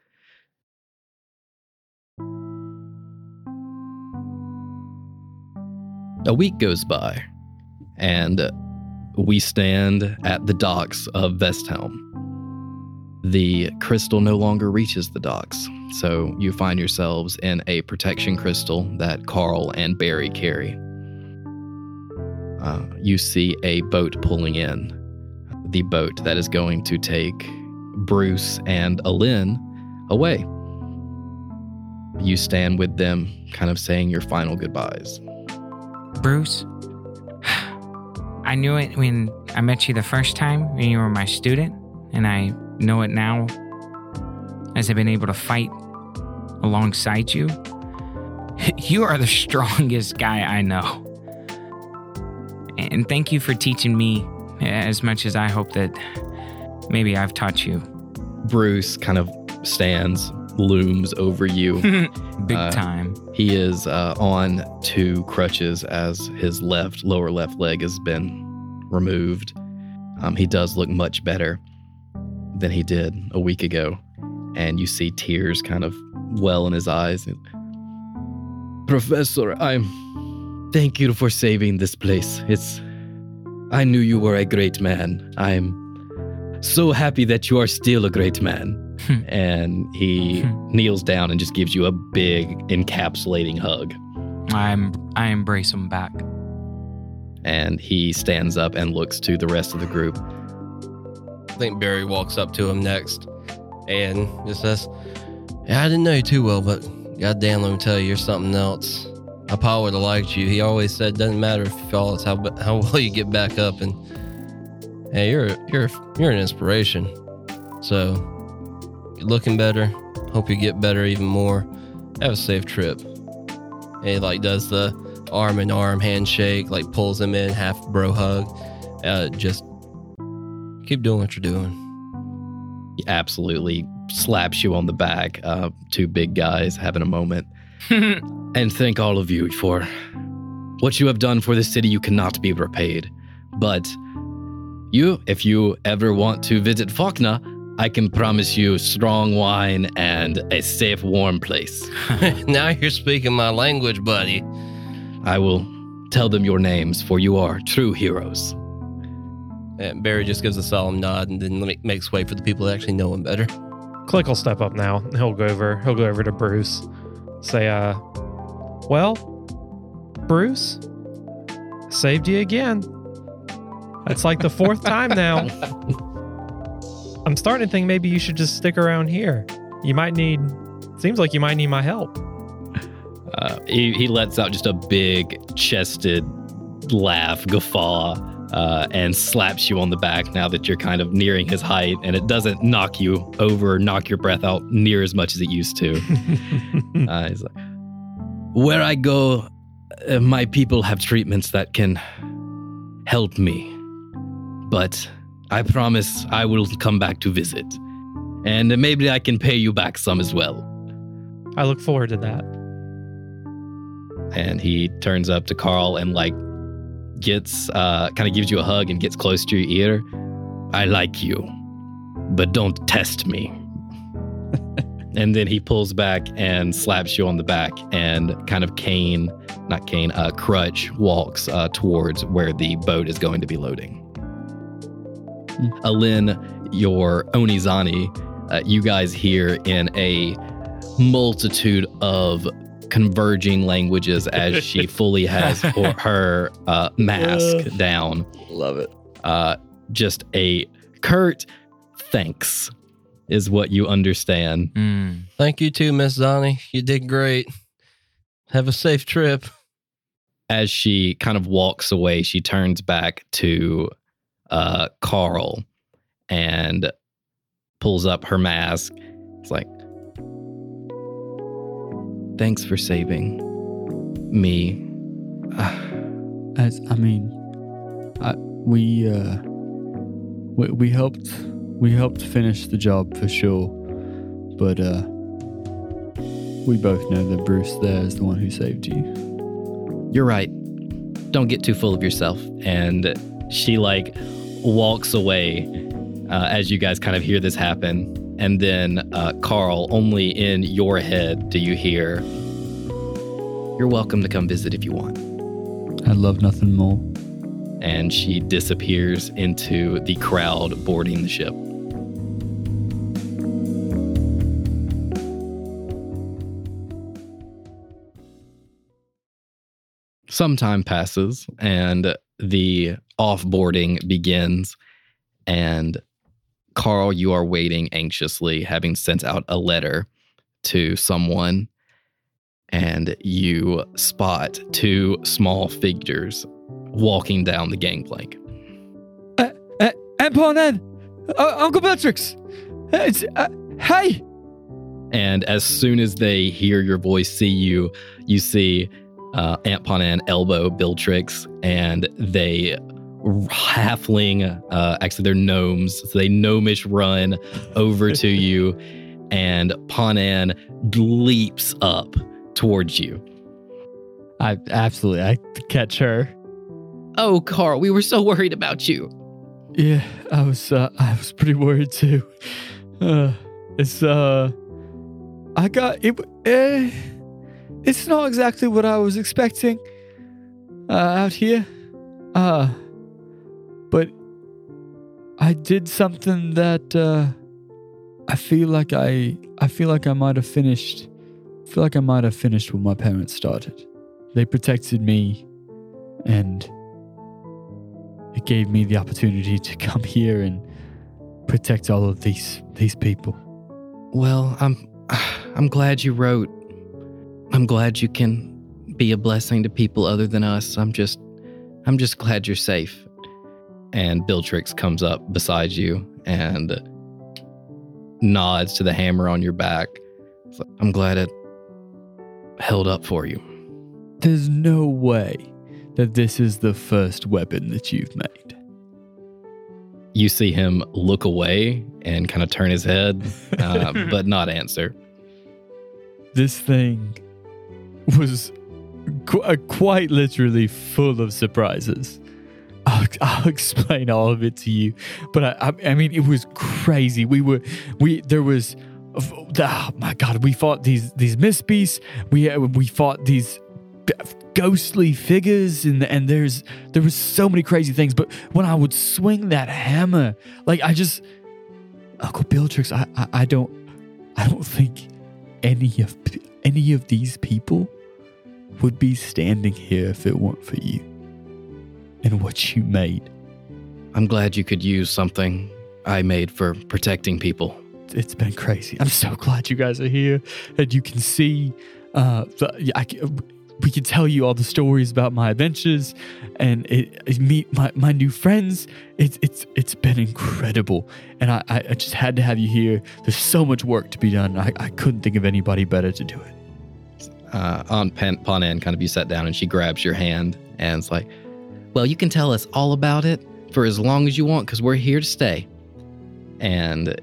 Speaker 1: A week goes by, and we stand at the docks of Vesthelm. The crystal no longer reaches the docks, so you find yourselves in a protection crystal that Karl and Barry carry. Uh, you see a boat pulling in, the boat that is going to take Bruce and Alin away. You stand with them, kind of saying your final goodbyes.
Speaker 4: Bruce, I knew it when I met you the first time when you were my student, and I know it now as I've been able to fight alongside you. You are the strongest guy I know. And thank you for teaching me as much as I hope that maybe I've taught you.
Speaker 1: Bruce kind of stands, looms over you.
Speaker 4: Big
Speaker 1: Uh,
Speaker 4: time.
Speaker 1: He is uh, on two crutches as his left lower left leg has been removed. Um, he does look much better than he did a week ago, and you see tears kind of well in his eyes. Professor, I'm. Thank you for saving this place. It's. I knew you were a great man. I'm so happy that you are still a great man. Hmm. and he hmm. kneels down and just gives you a big encapsulating hug.
Speaker 4: I'm I embrace him back.
Speaker 1: And he stands up and looks to the rest of the group.
Speaker 2: I think Barry walks up to him next and just says, Yeah, I didn't know you too well, but goddamn, let me tell you, you're something else. My pa would have liked you. He always said, doesn't matter if you fall, it's how, how well you get back up. And hey, you're, you're, you're an inspiration. So, you're looking better. Hope you get better even more. Have a safe trip. And he like does the arm in arm handshake, like pulls him in, half bro hug. Uh, just keep doing what you're doing.
Speaker 1: He absolutely slaps you on the back. Uh, two big guys having a moment. and thank all of you for what you have done for the city. You cannot be repaid. But you, if you ever want to visit Faulkner, I can promise you strong wine and a safe, warm place.
Speaker 2: now you're speaking my language, buddy.
Speaker 1: I will tell them your names, for you are true heroes.
Speaker 2: And Barry just gives a solemn nod and then makes way for the people that actually know him better.
Speaker 5: Clyk will step up now. He'll go over. He'll go over to Bruce. Say, uh, well, Bruce, saved you again. It's like the fourth time now. I'm starting to think maybe you should just stick around here. You might need. Seems like you might need my help.
Speaker 1: Uh, he, he lets out just a big chested laugh, guffaw, uh, and slaps you on the back now that you're kind of nearing his height, and it doesn't knock you over, knock your breath out near as much as it used to. uh, he's like, Where I go, uh, my people have treatments that can help me. But I promise I will come back to visit. And maybe I can pay you back some as well.
Speaker 5: I look forward to that.
Speaker 1: and he turns up to Karl and like gets uh kind of gives you a hug and gets close to your ear. I like you, but don't test me. and then he pulls back and slaps you on the back and kind of cane, not cane, uh crutch walks uh towards where the boat is going to be loading. Alin, your Onizani, uh, you guys hear in a multitude of converging languages as she fully has for her uh, mask down.
Speaker 2: Love it.
Speaker 1: Uh, just a curt thanks is what you understand.
Speaker 4: Mm.
Speaker 2: Thank you too, Miss Donnie. You did great. Have a safe trip.
Speaker 1: As she kind of walks away, she turns back to uh, Karl and pulls up her mask. It's like, thanks for saving me.
Speaker 3: As I mean, I, we uh, we we helped we helped finish the job for sure, but uh, we both know that Bruce there is the one who saved you.
Speaker 1: You're right. Don't get too full of yourself. And she like walks away uh, as you guys kind of hear this happen. And then, uh, Karl, only in your head do you hear, You're welcome to come visit if you want.
Speaker 3: I'd love nothing more.
Speaker 1: and she disappears into the crowd boarding the ship. Some time passes and the offboarding begins. And Karl, you are waiting anxiously, having sent out a letter to someone. And you spot two small figures walking down the gangplank.
Speaker 3: Anton Ed, uh, Uncle Beatrix, it's uh, hey.
Speaker 1: And as soon as they hear your voice, see you, you see uh, Aunt Ponan elbow Billtrix, and they halfling, uh, actually they're gnomes, so they gnomish run over to you, and Ponan leaps up towards you.
Speaker 3: I absolutely I catch her.
Speaker 1: Oh, Karl, we were so worried about you.
Speaker 3: Yeah, I was uh, I was pretty worried too. Uh, it's uh, I got it. Uh, it's not exactly what I was expecting uh, out here. Uh, but I did something that uh, I feel like I I feel like I might have finished. I feel like I might have finished what my parents started. They protected me, and it gave me the opportunity to come here and protect all of these these people.
Speaker 1: Well, I'm I'm glad you wrote. I'm glad you can be a blessing to people other than us. I'm just I'm just glad you're safe. And Billtrix comes up beside you and nods to the hammer on your back. Like, I'm glad it held up for you.
Speaker 3: There's no way that this is the first weapon that you've made.
Speaker 1: You see him look away and kind of turn his head, uh, but not answer.
Speaker 3: This thing was qu- uh, quite literally full of surprises. I'll, I'll explain all of it to you, but I, I, I mean, it was crazy. We were, we there was, oh my god, we fought these these mist beasts. We uh, we fought these ghostly figures and and there's there was so many crazy things but when i would swing that hammer like i just uncle Billtrix, I, I i don't i don't think any of any of these people would be standing here if it weren't for you and what you made.
Speaker 1: I'm glad you could use something I made for protecting people.
Speaker 3: it's been crazy. I'm so glad you guys are here and you can see uh the, I, we can tell you all the stories about my adventures and it, it meet my, my new friends. It's it's it's been incredible. And I, I just had to have you here. There's so much work to be done. I, I couldn't think of anybody better to do it.
Speaker 1: Uh, Aunt Pan- Panan kind of you sat down and she grabs your hand and it's like, well, you can tell us all about it for as long as you want because we're here to stay. And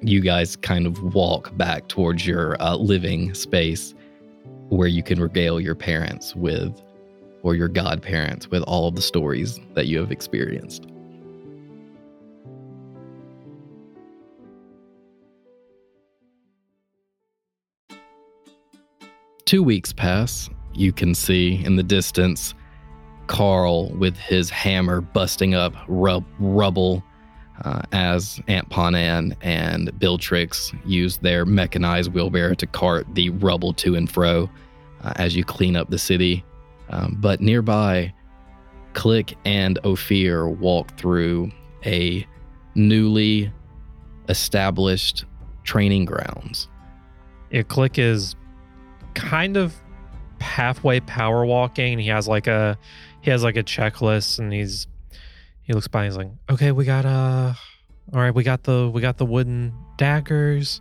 Speaker 1: you guys kind of walk back towards your uh, living space where you can regale your parents with, or your godparents with all of the stories that you have experienced. Two weeks pass. You can see in the distance Karl with his hammer busting up rub- rubble uh, as Aunt Ponan and Billtrix use their mechanized wheelbarrow to cart the rubble to and fro uh, as you clean up the city. Um, but nearby, Clyk and Ophir walk through a newly established training grounds.
Speaker 5: Yeah, Clyk is kind of halfway power walking. He has like a he has like a checklist and he's he looks by and he's like, Okay, we got uh all right, we got the we got the wooden daggers,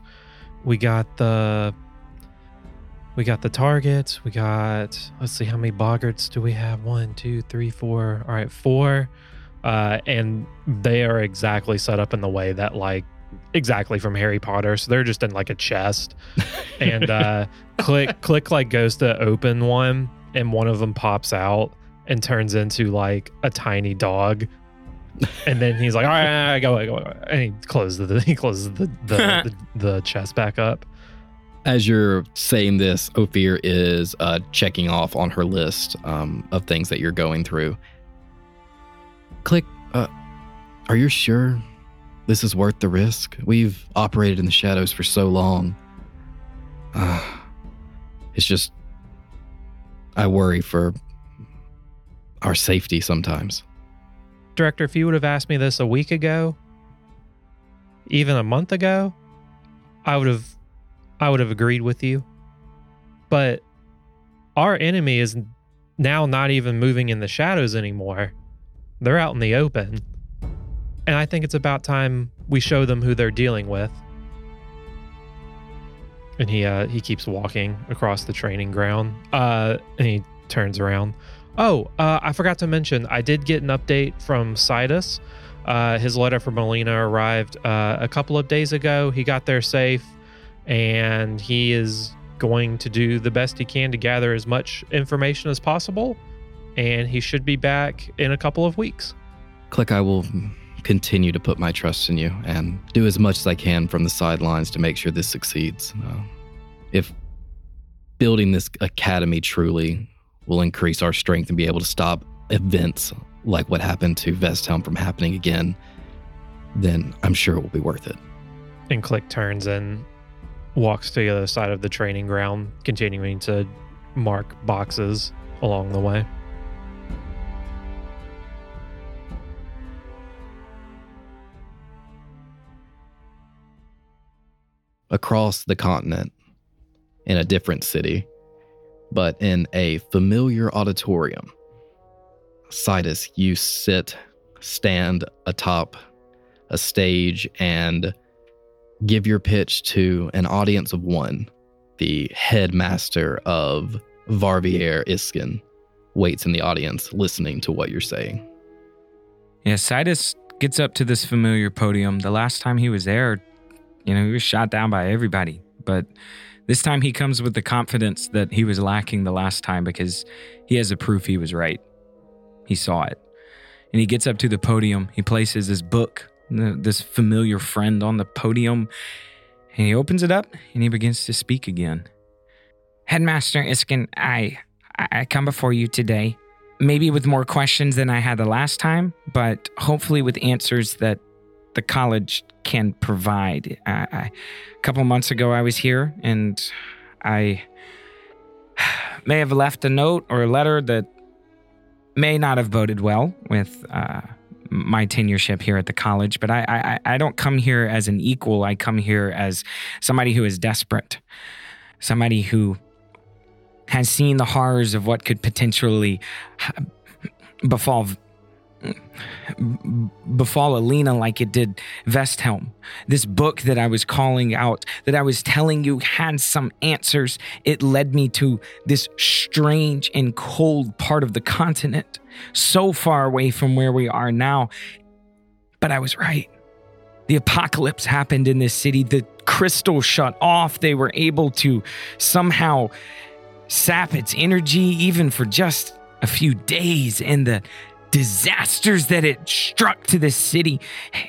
Speaker 5: we got the we got the targets, we got let's see how many boggarts do we have? One, two, three, four. All right, four. Uh and they are exactly set up in the way that like exactly from Harry Potter. So they're just in like a chest. and uh Clyk Clyk like goes to open one and one of them pops out and turns into like a tiny dog and then he's like all right, all right, go away go away and he closes the he closes the the, the, the chest back up
Speaker 1: As you're saying this, Ophir is uh, checking off on her list um, of things that you're going through. Clyk, uh, are you sure this is worth the risk? We've operated in the shadows for so long. Uh, it's just, I worry for our safety sometimes.
Speaker 5: Director, if you would have asked me this a week ago, even a month ago, I would have I would have agreed with you. But our enemy is now not even moving in the shadows anymore. They're out in the open. And I think it's about time we show them who they're dealing with. And he uh he keeps walking across the training ground. Uh and he turns around. Oh, uh, I forgot to mention, I did get an update from Sidas. Uh, his letter from Melina arrived uh, a couple of days ago. He got there safe, and he is going to do the best he can to gather as much information as possible. And he should be back in a couple of weeks.
Speaker 1: Clyk, I will continue to put my trust in you and do as much as I can from the sidelines to make sure this succeeds. Uh, if building this academy truly will increase our strength and be able to stop events like what happened to Vesthelm from happening again, then I'm sure it will be worth it.
Speaker 5: And Clyk turns and walks to the other side of the training ground, continuing to mark boxes along the way.
Speaker 1: Across the continent, in a different city, but in a familiar auditorium. Sidas, you sit, stand atop a stage, and give your pitch to an audience of one. The headmaster of Varvier Iskin waits in the audience, listening to what you're saying.
Speaker 4: Yeah, Sidas gets up to this familiar podium. The last time he was there, you know, he was shot down by everybody. But this time he comes with the confidence that he was lacking the last time because he has a proof he was right. He saw it. And he gets up to the podium. He places his book, this familiar friend, on the podium. And he opens it up and he begins to speak again. Headmaster Iskin, I I come before you today, maybe with more questions than I had the last time, but hopefully with answers that the college can provide. I, I, a couple months ago, I was here and I may have left a note or a letter that may not have voted well with uh, my tenureship here at the college, but I, I, I don't come here as an equal. I come here as somebody who is desperate, somebody who has seen the horrors of what could potentially befall befall Alina like it did Vesthelm. This book that I was calling out, that I was telling you had some answers, it led me to this strange and cold part of the continent, so far away from where we are now. But I was right. The apocalypse happened in this city. The crystal shut off. They were able to somehow sap its energy, even for just a few days. And the disasters that it struck to this city.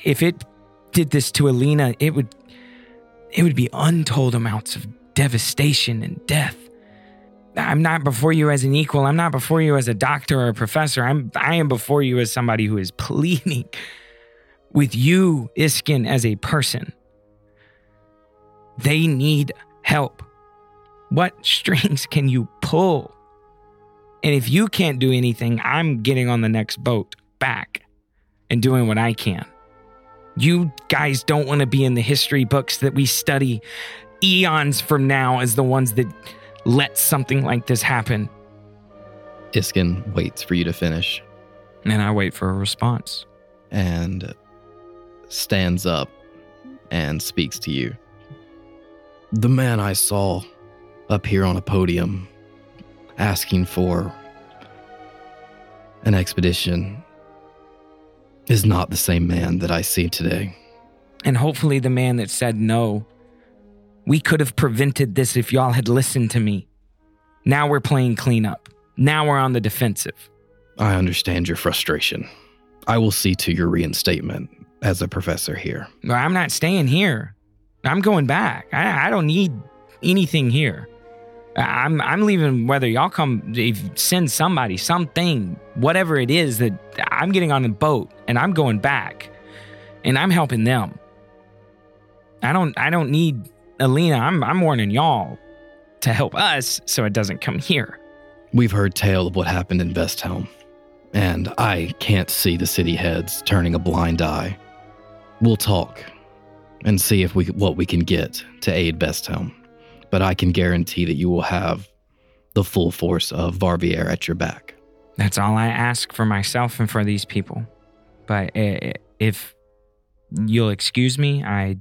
Speaker 4: If it did this to Alina, it would it would be untold amounts of devastation and death. I'm not before you as an equal. I'm not before you as a doctor or a professor. I'm I am before you as somebody who is pleading with you, Iskin, as a person. They need help. What strings can you pull? And if you can't do anything, I'm getting on the next boat back and doing what I can. You guys don't want to be in the history books that we study eons from now as the ones that let something like this happen.
Speaker 1: Iskin waits for you to finish.
Speaker 4: And I wait for a response.
Speaker 1: And stands up and speaks to you. The man I saw up here on a podium asking for an expedition is not the same man that I see today.
Speaker 4: And hopefully, the man that said no. We could have prevented this if y'all had listened to me. Now we're playing cleanup. Now we're on the defensive.
Speaker 1: I understand your frustration. I will see to your reinstatement as a professor here.
Speaker 4: I'm not staying here. I'm going back. I, I don't need anything here. I'm I'm leaving whether y'all come send somebody something whatever it is that I'm getting on the boat and I'm going back and I'm helping them. I don't I don't need Alina. I'm I'm warning y'all to help us so it doesn't come here.
Speaker 1: We've heard tale of what happened in Vesthelm, and I can't see the city heads turning a blind eye. We'll talk and see if we what we can get to aid Vesthelm, but I can guarantee that you will have the full force of Varvier at your back.
Speaker 4: That's all I ask for myself and for these people. But if you'll excuse me, I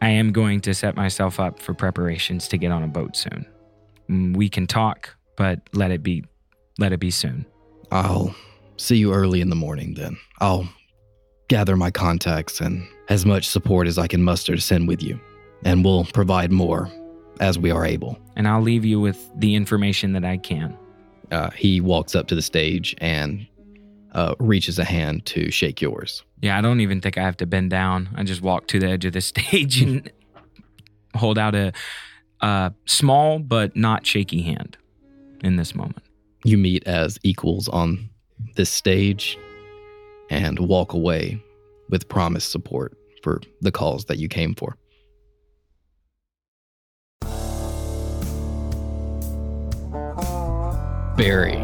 Speaker 4: I am going to set myself up for preparations to get on a boat soon. Mm, We can talk, but let it be let it be soon.
Speaker 1: I'll see you early in the morning then. I'll gather my contacts and as much support as I can muster to send with you, and we'll provide more as we are able.
Speaker 4: And I'll leave you with the information that I can.
Speaker 1: Uh, he walks up to the stage and uh, reaches a hand to shake yours.
Speaker 4: Yeah, I don't even think I have to bend down. I just walk to the edge of the stage and hold out a, a small but not shaky hand in this moment.
Speaker 1: You meet as equals on this stage and walk away with promised support for the cause that you came for. Barry,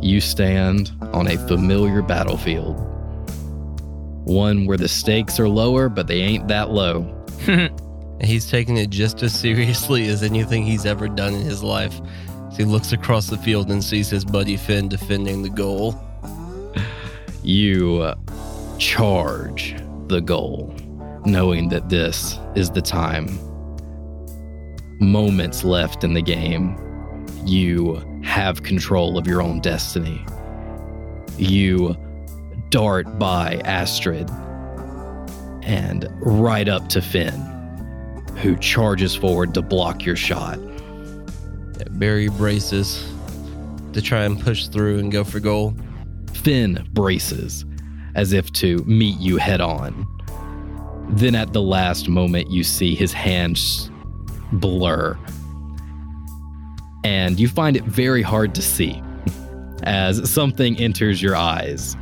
Speaker 1: you stand on a familiar battlefield. One where the stakes are lower, but they ain't that low.
Speaker 2: He's taking it just as seriously as anything he's ever done in his life. As he looks across the field and sees his buddy Finn defending the goal.
Speaker 1: you uh, charge the goal, knowing that this is the time. Moments left in the game. You have control of your own destiny. You dart by Astrid and right up to Finn, who charges forward to block your shot.
Speaker 2: Barry braces to try and push through and go for goal.
Speaker 1: Finn braces as if to meet you head on. Then at the last moment, you see his hands blur. And you find it very hard to see as something enters your eyes.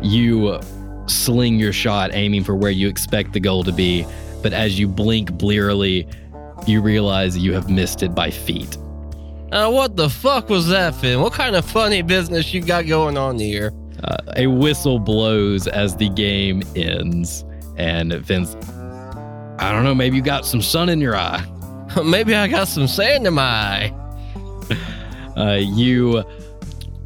Speaker 1: You sling your shot, aiming for where you expect the goal to be, but as you blink blearily, you realize you have missed it by feet.
Speaker 2: Uh, what the fuck was that, Finn? What kind of funny business you got going on here?
Speaker 1: Uh, a whistle blows as the game ends, and Vince, I don't know, maybe you got some sun in your eye.
Speaker 2: Maybe I got some sand in my eye.
Speaker 1: Uh, you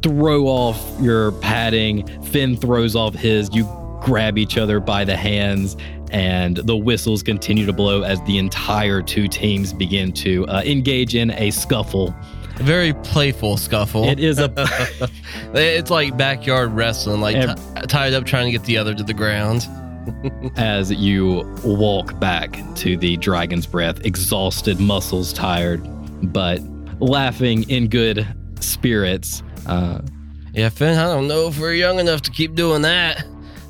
Speaker 1: throw off your padding. Finn throws off his. You grab each other by the hands, and the whistles continue to blow as the entire two teams begin to uh, engage in a scuffle.
Speaker 2: A very playful scuffle.
Speaker 1: It is a
Speaker 2: it's like backyard wrestling, like t- tied up trying to get the other to the ground.
Speaker 1: as you walk back to the dragon's breath, exhausted, muscles tired, but laughing in good spirits. Uh,
Speaker 2: Yeah, Finn, I don't know if we're young enough to keep doing that.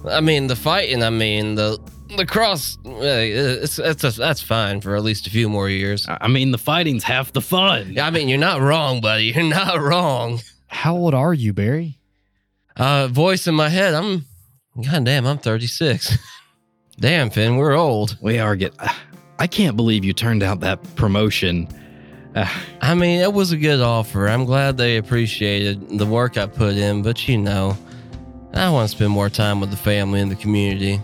Speaker 2: I mean, the fighting, I mean, the the cross, it's, it's, that's fine for at least a few more years.
Speaker 1: I mean, the fighting's half the fun.
Speaker 2: I mean, you're not wrong, buddy. You're not wrong.
Speaker 3: How old are you, Barry?
Speaker 2: Uh, voice in my head, I'm, god damn, I'm 36. damn, Finn, we're old.
Speaker 1: We are get. I can't believe you turned out that promotion.
Speaker 2: I mean, it was a good offer. I'm glad they appreciated the work I put in, but you know, I want to spend more time with the family and the community.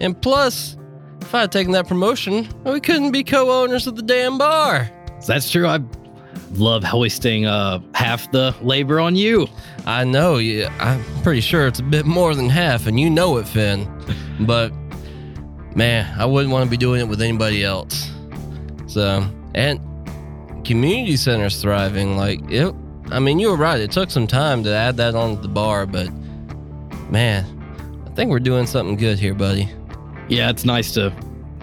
Speaker 2: And plus, if I had taken that promotion, we couldn't be co-owners of the damn bar.
Speaker 1: that's true. I love hoisting uh, half the labor on you.
Speaker 2: I know, yeah, I'm pretty sure it's a bit more than half, and you know it, Finn. But man, I wouldn't want to be doing it with anybody else. So, and community center's thriving. Like it, I mean, you were right. It took some time to add that onto the bar, but man, I think we're doing something good here, buddy.
Speaker 1: Yeah, it's nice to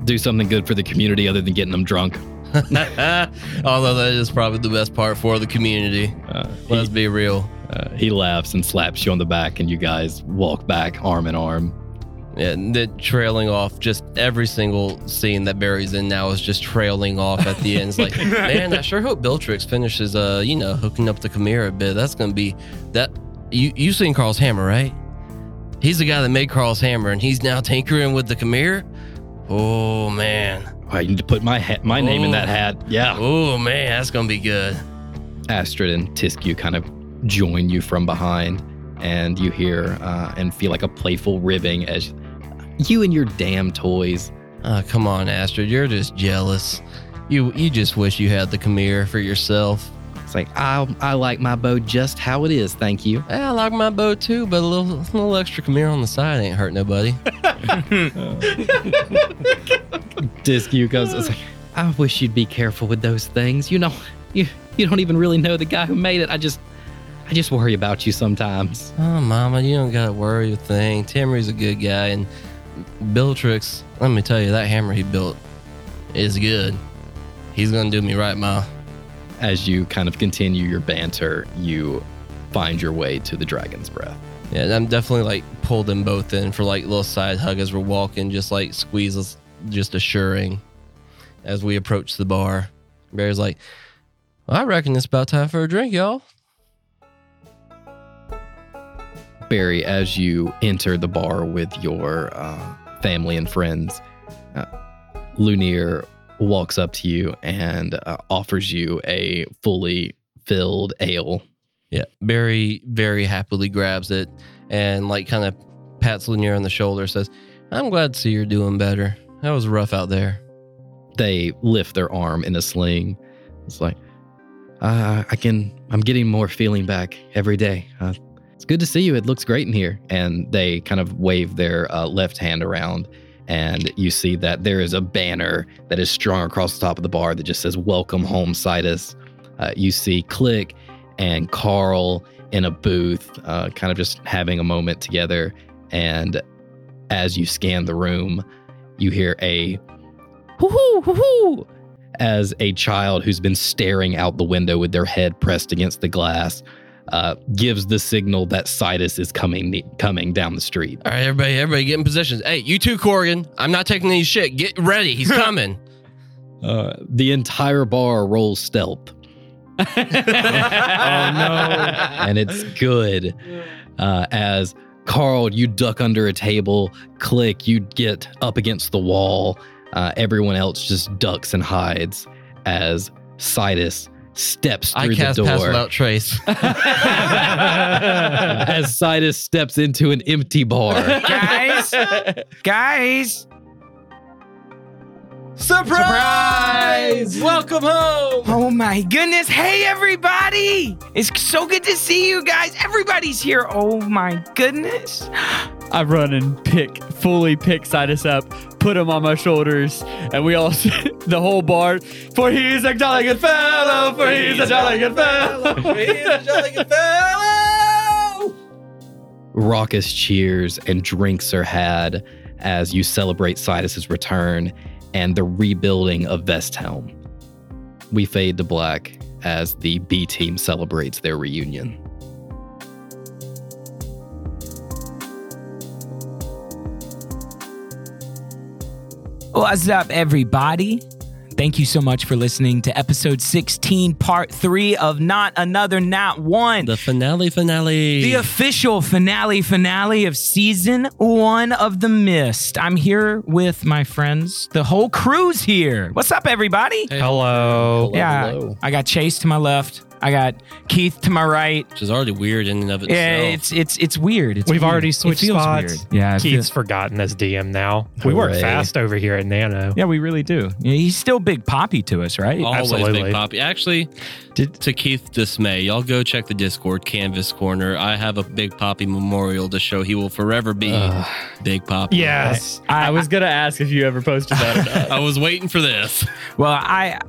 Speaker 1: do something good for the community other than getting them drunk.
Speaker 2: Although that is probably the best part for the community.
Speaker 1: Uh,
Speaker 2: Let's
Speaker 1: he,
Speaker 2: be real.
Speaker 1: uh, he laughs and slaps you on the back, and you guys walk back arm in arm.
Speaker 2: And the trailing off, just every single scene that Barry's in now is just trailing off at the end. It's like, man, I sure hope Biltrix finishes, uh, you know, hooking up the Chimera a bit. That's gonna be that. You you seen Karl's hammer, right? He's the guy that made Karl's hammer, and he's now tinkering with the Chimera. Oh man,
Speaker 1: I need to put my ha- my name in that hat. Yeah.
Speaker 2: oh man, that's gonna be good.
Speaker 1: Astrid and Tisku kind of join you from behind, and you hear uh, and feel like a playful ribbing as you and your damn toys.
Speaker 2: Oh, come on, Astrid, you're just jealous. You you just wish you had the Chimera for yourself.
Speaker 1: It's like I I like my bow just how it is. Thank you.
Speaker 2: Yeah, I like my bow too, but a little little extra Chimera on the side ain't hurt nobody.
Speaker 1: Tisku goes. It's like I wish you'd be careful with those things. You know, you you don't even really know the guy who made it. I just I just worry about you sometimes.
Speaker 2: Oh, Mama, you don't gotta worry a thing. Timmery's a good guy, and Biltrix, let me tell you, that hammer he built is good. He's gonna do me right, Ma.
Speaker 1: As you kind of continue your banter, you find your way to the dragon's breath.
Speaker 2: Yeah, and I'm definitely like pull them both in for like little side hug as we're walking, just like squeeze us, just assuring as we approach the bar. Barry's like, well, I reckon it's about time for a drink, y'all.
Speaker 1: Barry, as you enter the bar with your uh, family and friends, uh, Lunir walks up to you and uh, offers you a fully filled ale.
Speaker 2: Yeah, Barry very happily grabs it and like kind of pats Lanier on the shoulder, says, I'm glad to see you're doing better. That was rough out there.
Speaker 1: They lift their arm in a sling. It's like, uh, I can, I'm getting more feeling back every day. Uh, it's good to see you. It looks great in here. And they kind of wave their uh, left hand around. And you see that there is a banner that is strung across the top of the bar that just says, Welcome home, Sidas. Uh, you see Clyk and Karl in a booth, uh, kind of just having a moment together. And as you scan the room, you hear a hoo hoo hoo as a child who's been staring out the window with their head pressed against the glass uh, gives the signal that Sidas is coming coming down the street.
Speaker 2: All right, everybody, everybody get in positions. Hey, you too, Corrigan. I'm not taking any shit. Get ready. He's coming.
Speaker 1: Uh, the entire bar rolls stealth,
Speaker 3: oh no.
Speaker 1: and it's good. Uh, as Karl, you duck under a table. Clyk, you get up against the wall. Uh, everyone else just ducks and hides as Sidas steps
Speaker 2: I
Speaker 1: through the
Speaker 2: cast pass
Speaker 1: door.
Speaker 2: without trace.
Speaker 1: as Sidas steps into an empty bar.
Speaker 4: guys, guys.
Speaker 2: Surprise! Welcome home.
Speaker 4: Oh my goodness. Hey, everybody. It's so good to see you guys. Everybody's here. Oh my goodness.
Speaker 3: I run and pick, fully pick Sidas up, put him on my shoulders, and we all, the whole bar, for he's a jolly good fellow, for he's a jolly good fellow. for he's a jolly good fellow.
Speaker 1: Raucous cheers and drinks are had as you celebrate Sidas's return and the rebuilding of Vesthelm. We fade to black as the B team celebrates their reunion.
Speaker 4: What's up, everybody? Thank you so much for listening to episode 16, part three of Not Another Nat One.
Speaker 2: The finale finale.
Speaker 4: The official finale finale of season one of The Mist. I'm here with my friends. The whole crew's here. What's up, everybody?
Speaker 5: Hello.
Speaker 4: yeah,
Speaker 1: hello.
Speaker 4: I got Chase to my left. I got Keith to my right.
Speaker 2: Which is already weird in and of itself.
Speaker 4: Yeah, it's it's it's weird. It's
Speaker 5: We've
Speaker 4: weird.
Speaker 5: already
Speaker 4: It
Speaker 5: switched
Speaker 4: feels
Speaker 5: spots.
Speaker 4: weird. Yeah, it
Speaker 5: Keith's
Speaker 4: feels-
Speaker 5: forgotten as DM now. We work
Speaker 1: Hooray.
Speaker 5: fast over here at Nano.
Speaker 4: yeah, we really do. Yeah, he's still Big Poppy to us, right?
Speaker 2: Always
Speaker 5: Absolutely.
Speaker 2: Big Poppy. Actually,
Speaker 3: Did-
Speaker 2: to Keith's dismay, y'all go check the Discord Canvas Corner. I have a Big Poppy memorial to show he will forever be
Speaker 1: Ugh.
Speaker 2: Big Poppy.
Speaker 5: Yes.
Speaker 3: I was going to ask if you ever posted that or not.
Speaker 2: I was waiting for this.
Speaker 4: Well, I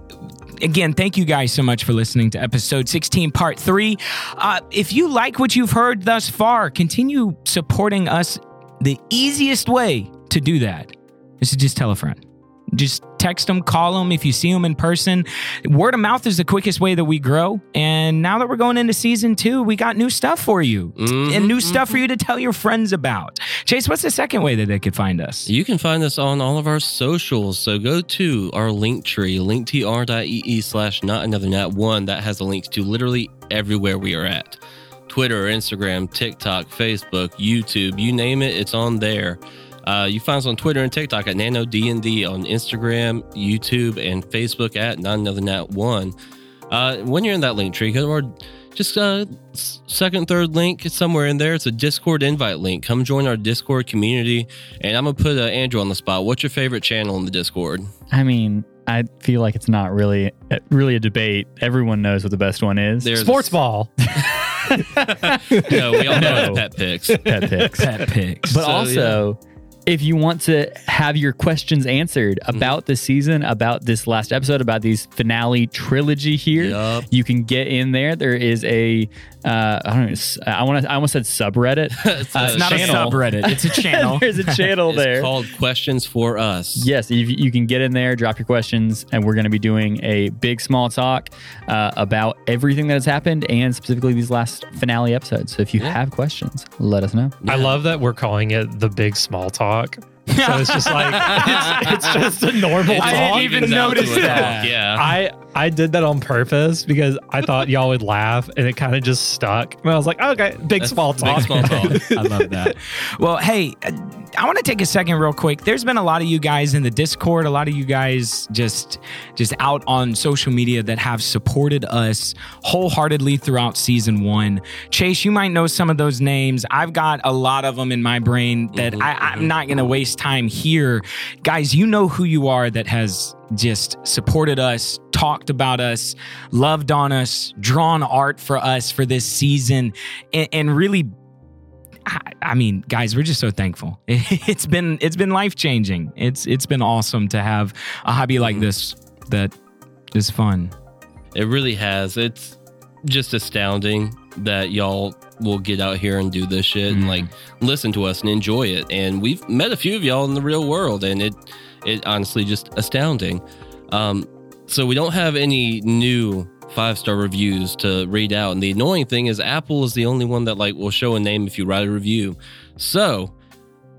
Speaker 4: again thank you guys so much for listening to episode 16 part 3 uh, if you like what you've heard thus far continue supporting us the easiest way to do that is to just tell a friend Just text them, call them if you see them in person. Word of mouth is the quickest way that we grow. And now that we're going into season two, we got new stuff for you
Speaker 2: Mhm,
Speaker 4: and new stuff for you to tell your friends about. Chase, what's the second way that they could find us?
Speaker 2: You can find us on all of our socials. So go to our link tree, linktr.ee slash not another nat one. That has the links to literally everywhere we are at. Twitter, Instagram, TikTok, Facebook, YouTube, you name it, it's on there. Uh, you find us on Twitter and TikTok at Nano D&D, on Instagram, YouTube, and Facebook at not another nat one. Uh, when you're in that link tree, go or just uh, second, third link it's somewhere in there. It's a Discord invite link. Come join our Discord community. And I'm gonna put uh, Andrew on the spot. What's your favorite channel in the Discord?
Speaker 3: I mean, I feel like it's not really really a debate. Everyone knows what the best one is.
Speaker 2: There's
Speaker 5: Sports ball.
Speaker 2: no, we all know
Speaker 3: No.
Speaker 2: pet picks.
Speaker 3: pet picks.
Speaker 4: Pet picks.
Speaker 3: But
Speaker 2: So,
Speaker 3: also, if you want to have your questions answered
Speaker 2: Mm-hmm.
Speaker 3: about this season, about this last episode, about these finale trilogy here,
Speaker 2: Yup.
Speaker 3: you can get in there. There is a uh, I don't know. s- I want to. I almost said subreddit.
Speaker 2: it's
Speaker 3: Uh,
Speaker 4: it's not
Speaker 3: channel.
Speaker 4: a subreddit, it's a channel.
Speaker 3: There's a channel
Speaker 2: It's
Speaker 3: there.
Speaker 2: called Questions for Us.
Speaker 3: Yes, you, you can get in there, drop your questions, and we're going to be doing a big small talk uh, about everything that has happened and specifically these last finale episodes. So if you
Speaker 2: Yeah.
Speaker 3: have questions, let us know.
Speaker 5: I love that we're calling it the big small talk. So it's just like it's, it's just a normal
Speaker 2: It
Speaker 4: I didn't even
Speaker 2: evens out
Speaker 4: notice that.
Speaker 2: Yeah.
Speaker 5: I I did that on purpose because I thought y'all would laugh and it kind of just stuck. And I was like, okay, big
Speaker 2: That's
Speaker 5: small
Speaker 2: big
Speaker 5: talk.
Speaker 2: small talk.
Speaker 4: I love that. Well, hey, uh, I want to take a second real quick. There's been a lot of you guys in the Discord, a lot of you guys just just out on social media that have supported us wholeheartedly throughout season 1. Chase, you might know some of those names. I've got a lot of them in my brain that
Speaker 2: Mhm,
Speaker 4: I, I'm not going to waste time here. Guys, you know who you are that has just supported us, talked about us, loved on us, drawn art for us for this season, and, and really I, I mean, guys, we're just so thankful. It's been it's been life changing. It's it's been awesome to have a hobby like mm-hmm. this that is fun.
Speaker 2: It really has. It's just astounding that y'all will get out here and do this shit and
Speaker 4: Mhm.
Speaker 2: like listen to us and enjoy it. And we've met a few of y'all in the real world, and it it honestly just astounding. Um, so we don't have any new five star reviews to read out, and the annoying thing is Apple is the only one that like will show a name if you write a review. So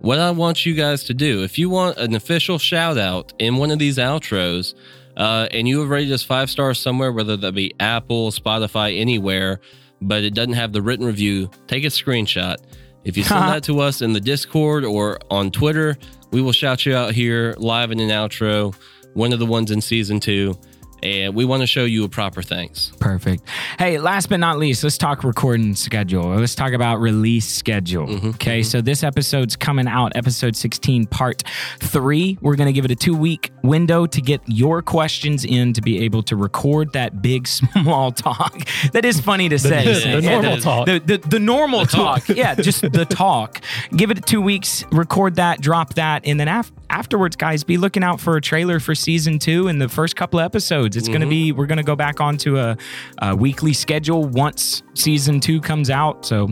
Speaker 2: what I want you guys to do, if you want an official shout out in one of these outros, uh, and you have rated us five stars somewhere, whether that be Apple, Spotify, anywhere, but it doesn't have the written review, take a screenshot. If you send that to us in the Discord or on Twitter, we will shout you out here live in an outro, one of the ones in season two. And we want to show you a proper thanks.
Speaker 4: Perfect. Hey, last but not least, let's talk recording schedule. Let's talk about release schedule.
Speaker 2: Mhm,
Speaker 4: okay, so this episode's coming out, episode 16, part three. We're going to give it a two week window to get your questions in to be able to record that big, small talk. That is funny to say.
Speaker 5: the normal
Speaker 2: is.
Speaker 5: talk.
Speaker 4: The, the, the normal talk. yeah, just the talk. Give it two weeks, record that, drop that, and then af- afterwards, guys, be looking out for a trailer for season two and the first couple episodes. It's going to be, we're going to go back onto a, a weekly schedule once season two comes out. So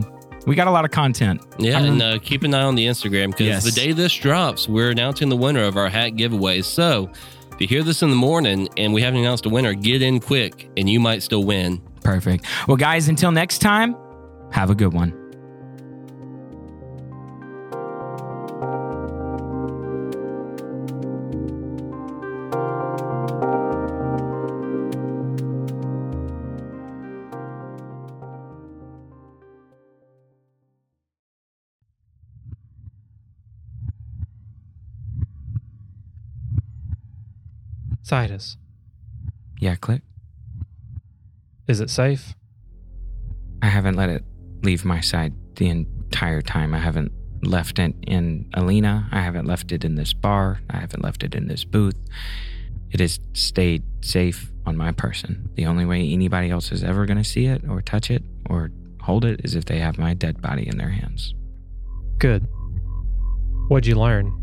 Speaker 4: we got a lot of content.
Speaker 2: Yeah, and uh, keep an eye on the Instagram because
Speaker 4: Yes.
Speaker 2: the day this drops, we're announcing the winner of our hat giveaway. So if you hear this in the morning and we haven't announced a winner, get in quick and you might still win.
Speaker 4: Perfect. Well, guys, until next time, have a good one. Yeah, Clyk.
Speaker 5: is it safe?
Speaker 4: I haven't let it leave my side the entire time. I haven't left it in Alina. I haven't left it in this bar. I haven't left it in this booth. It has stayed safe on my person. The only way anybody else is ever going to see it or touch it or hold it is if they have my dead body in their hands.
Speaker 5: Good. What'd you learn?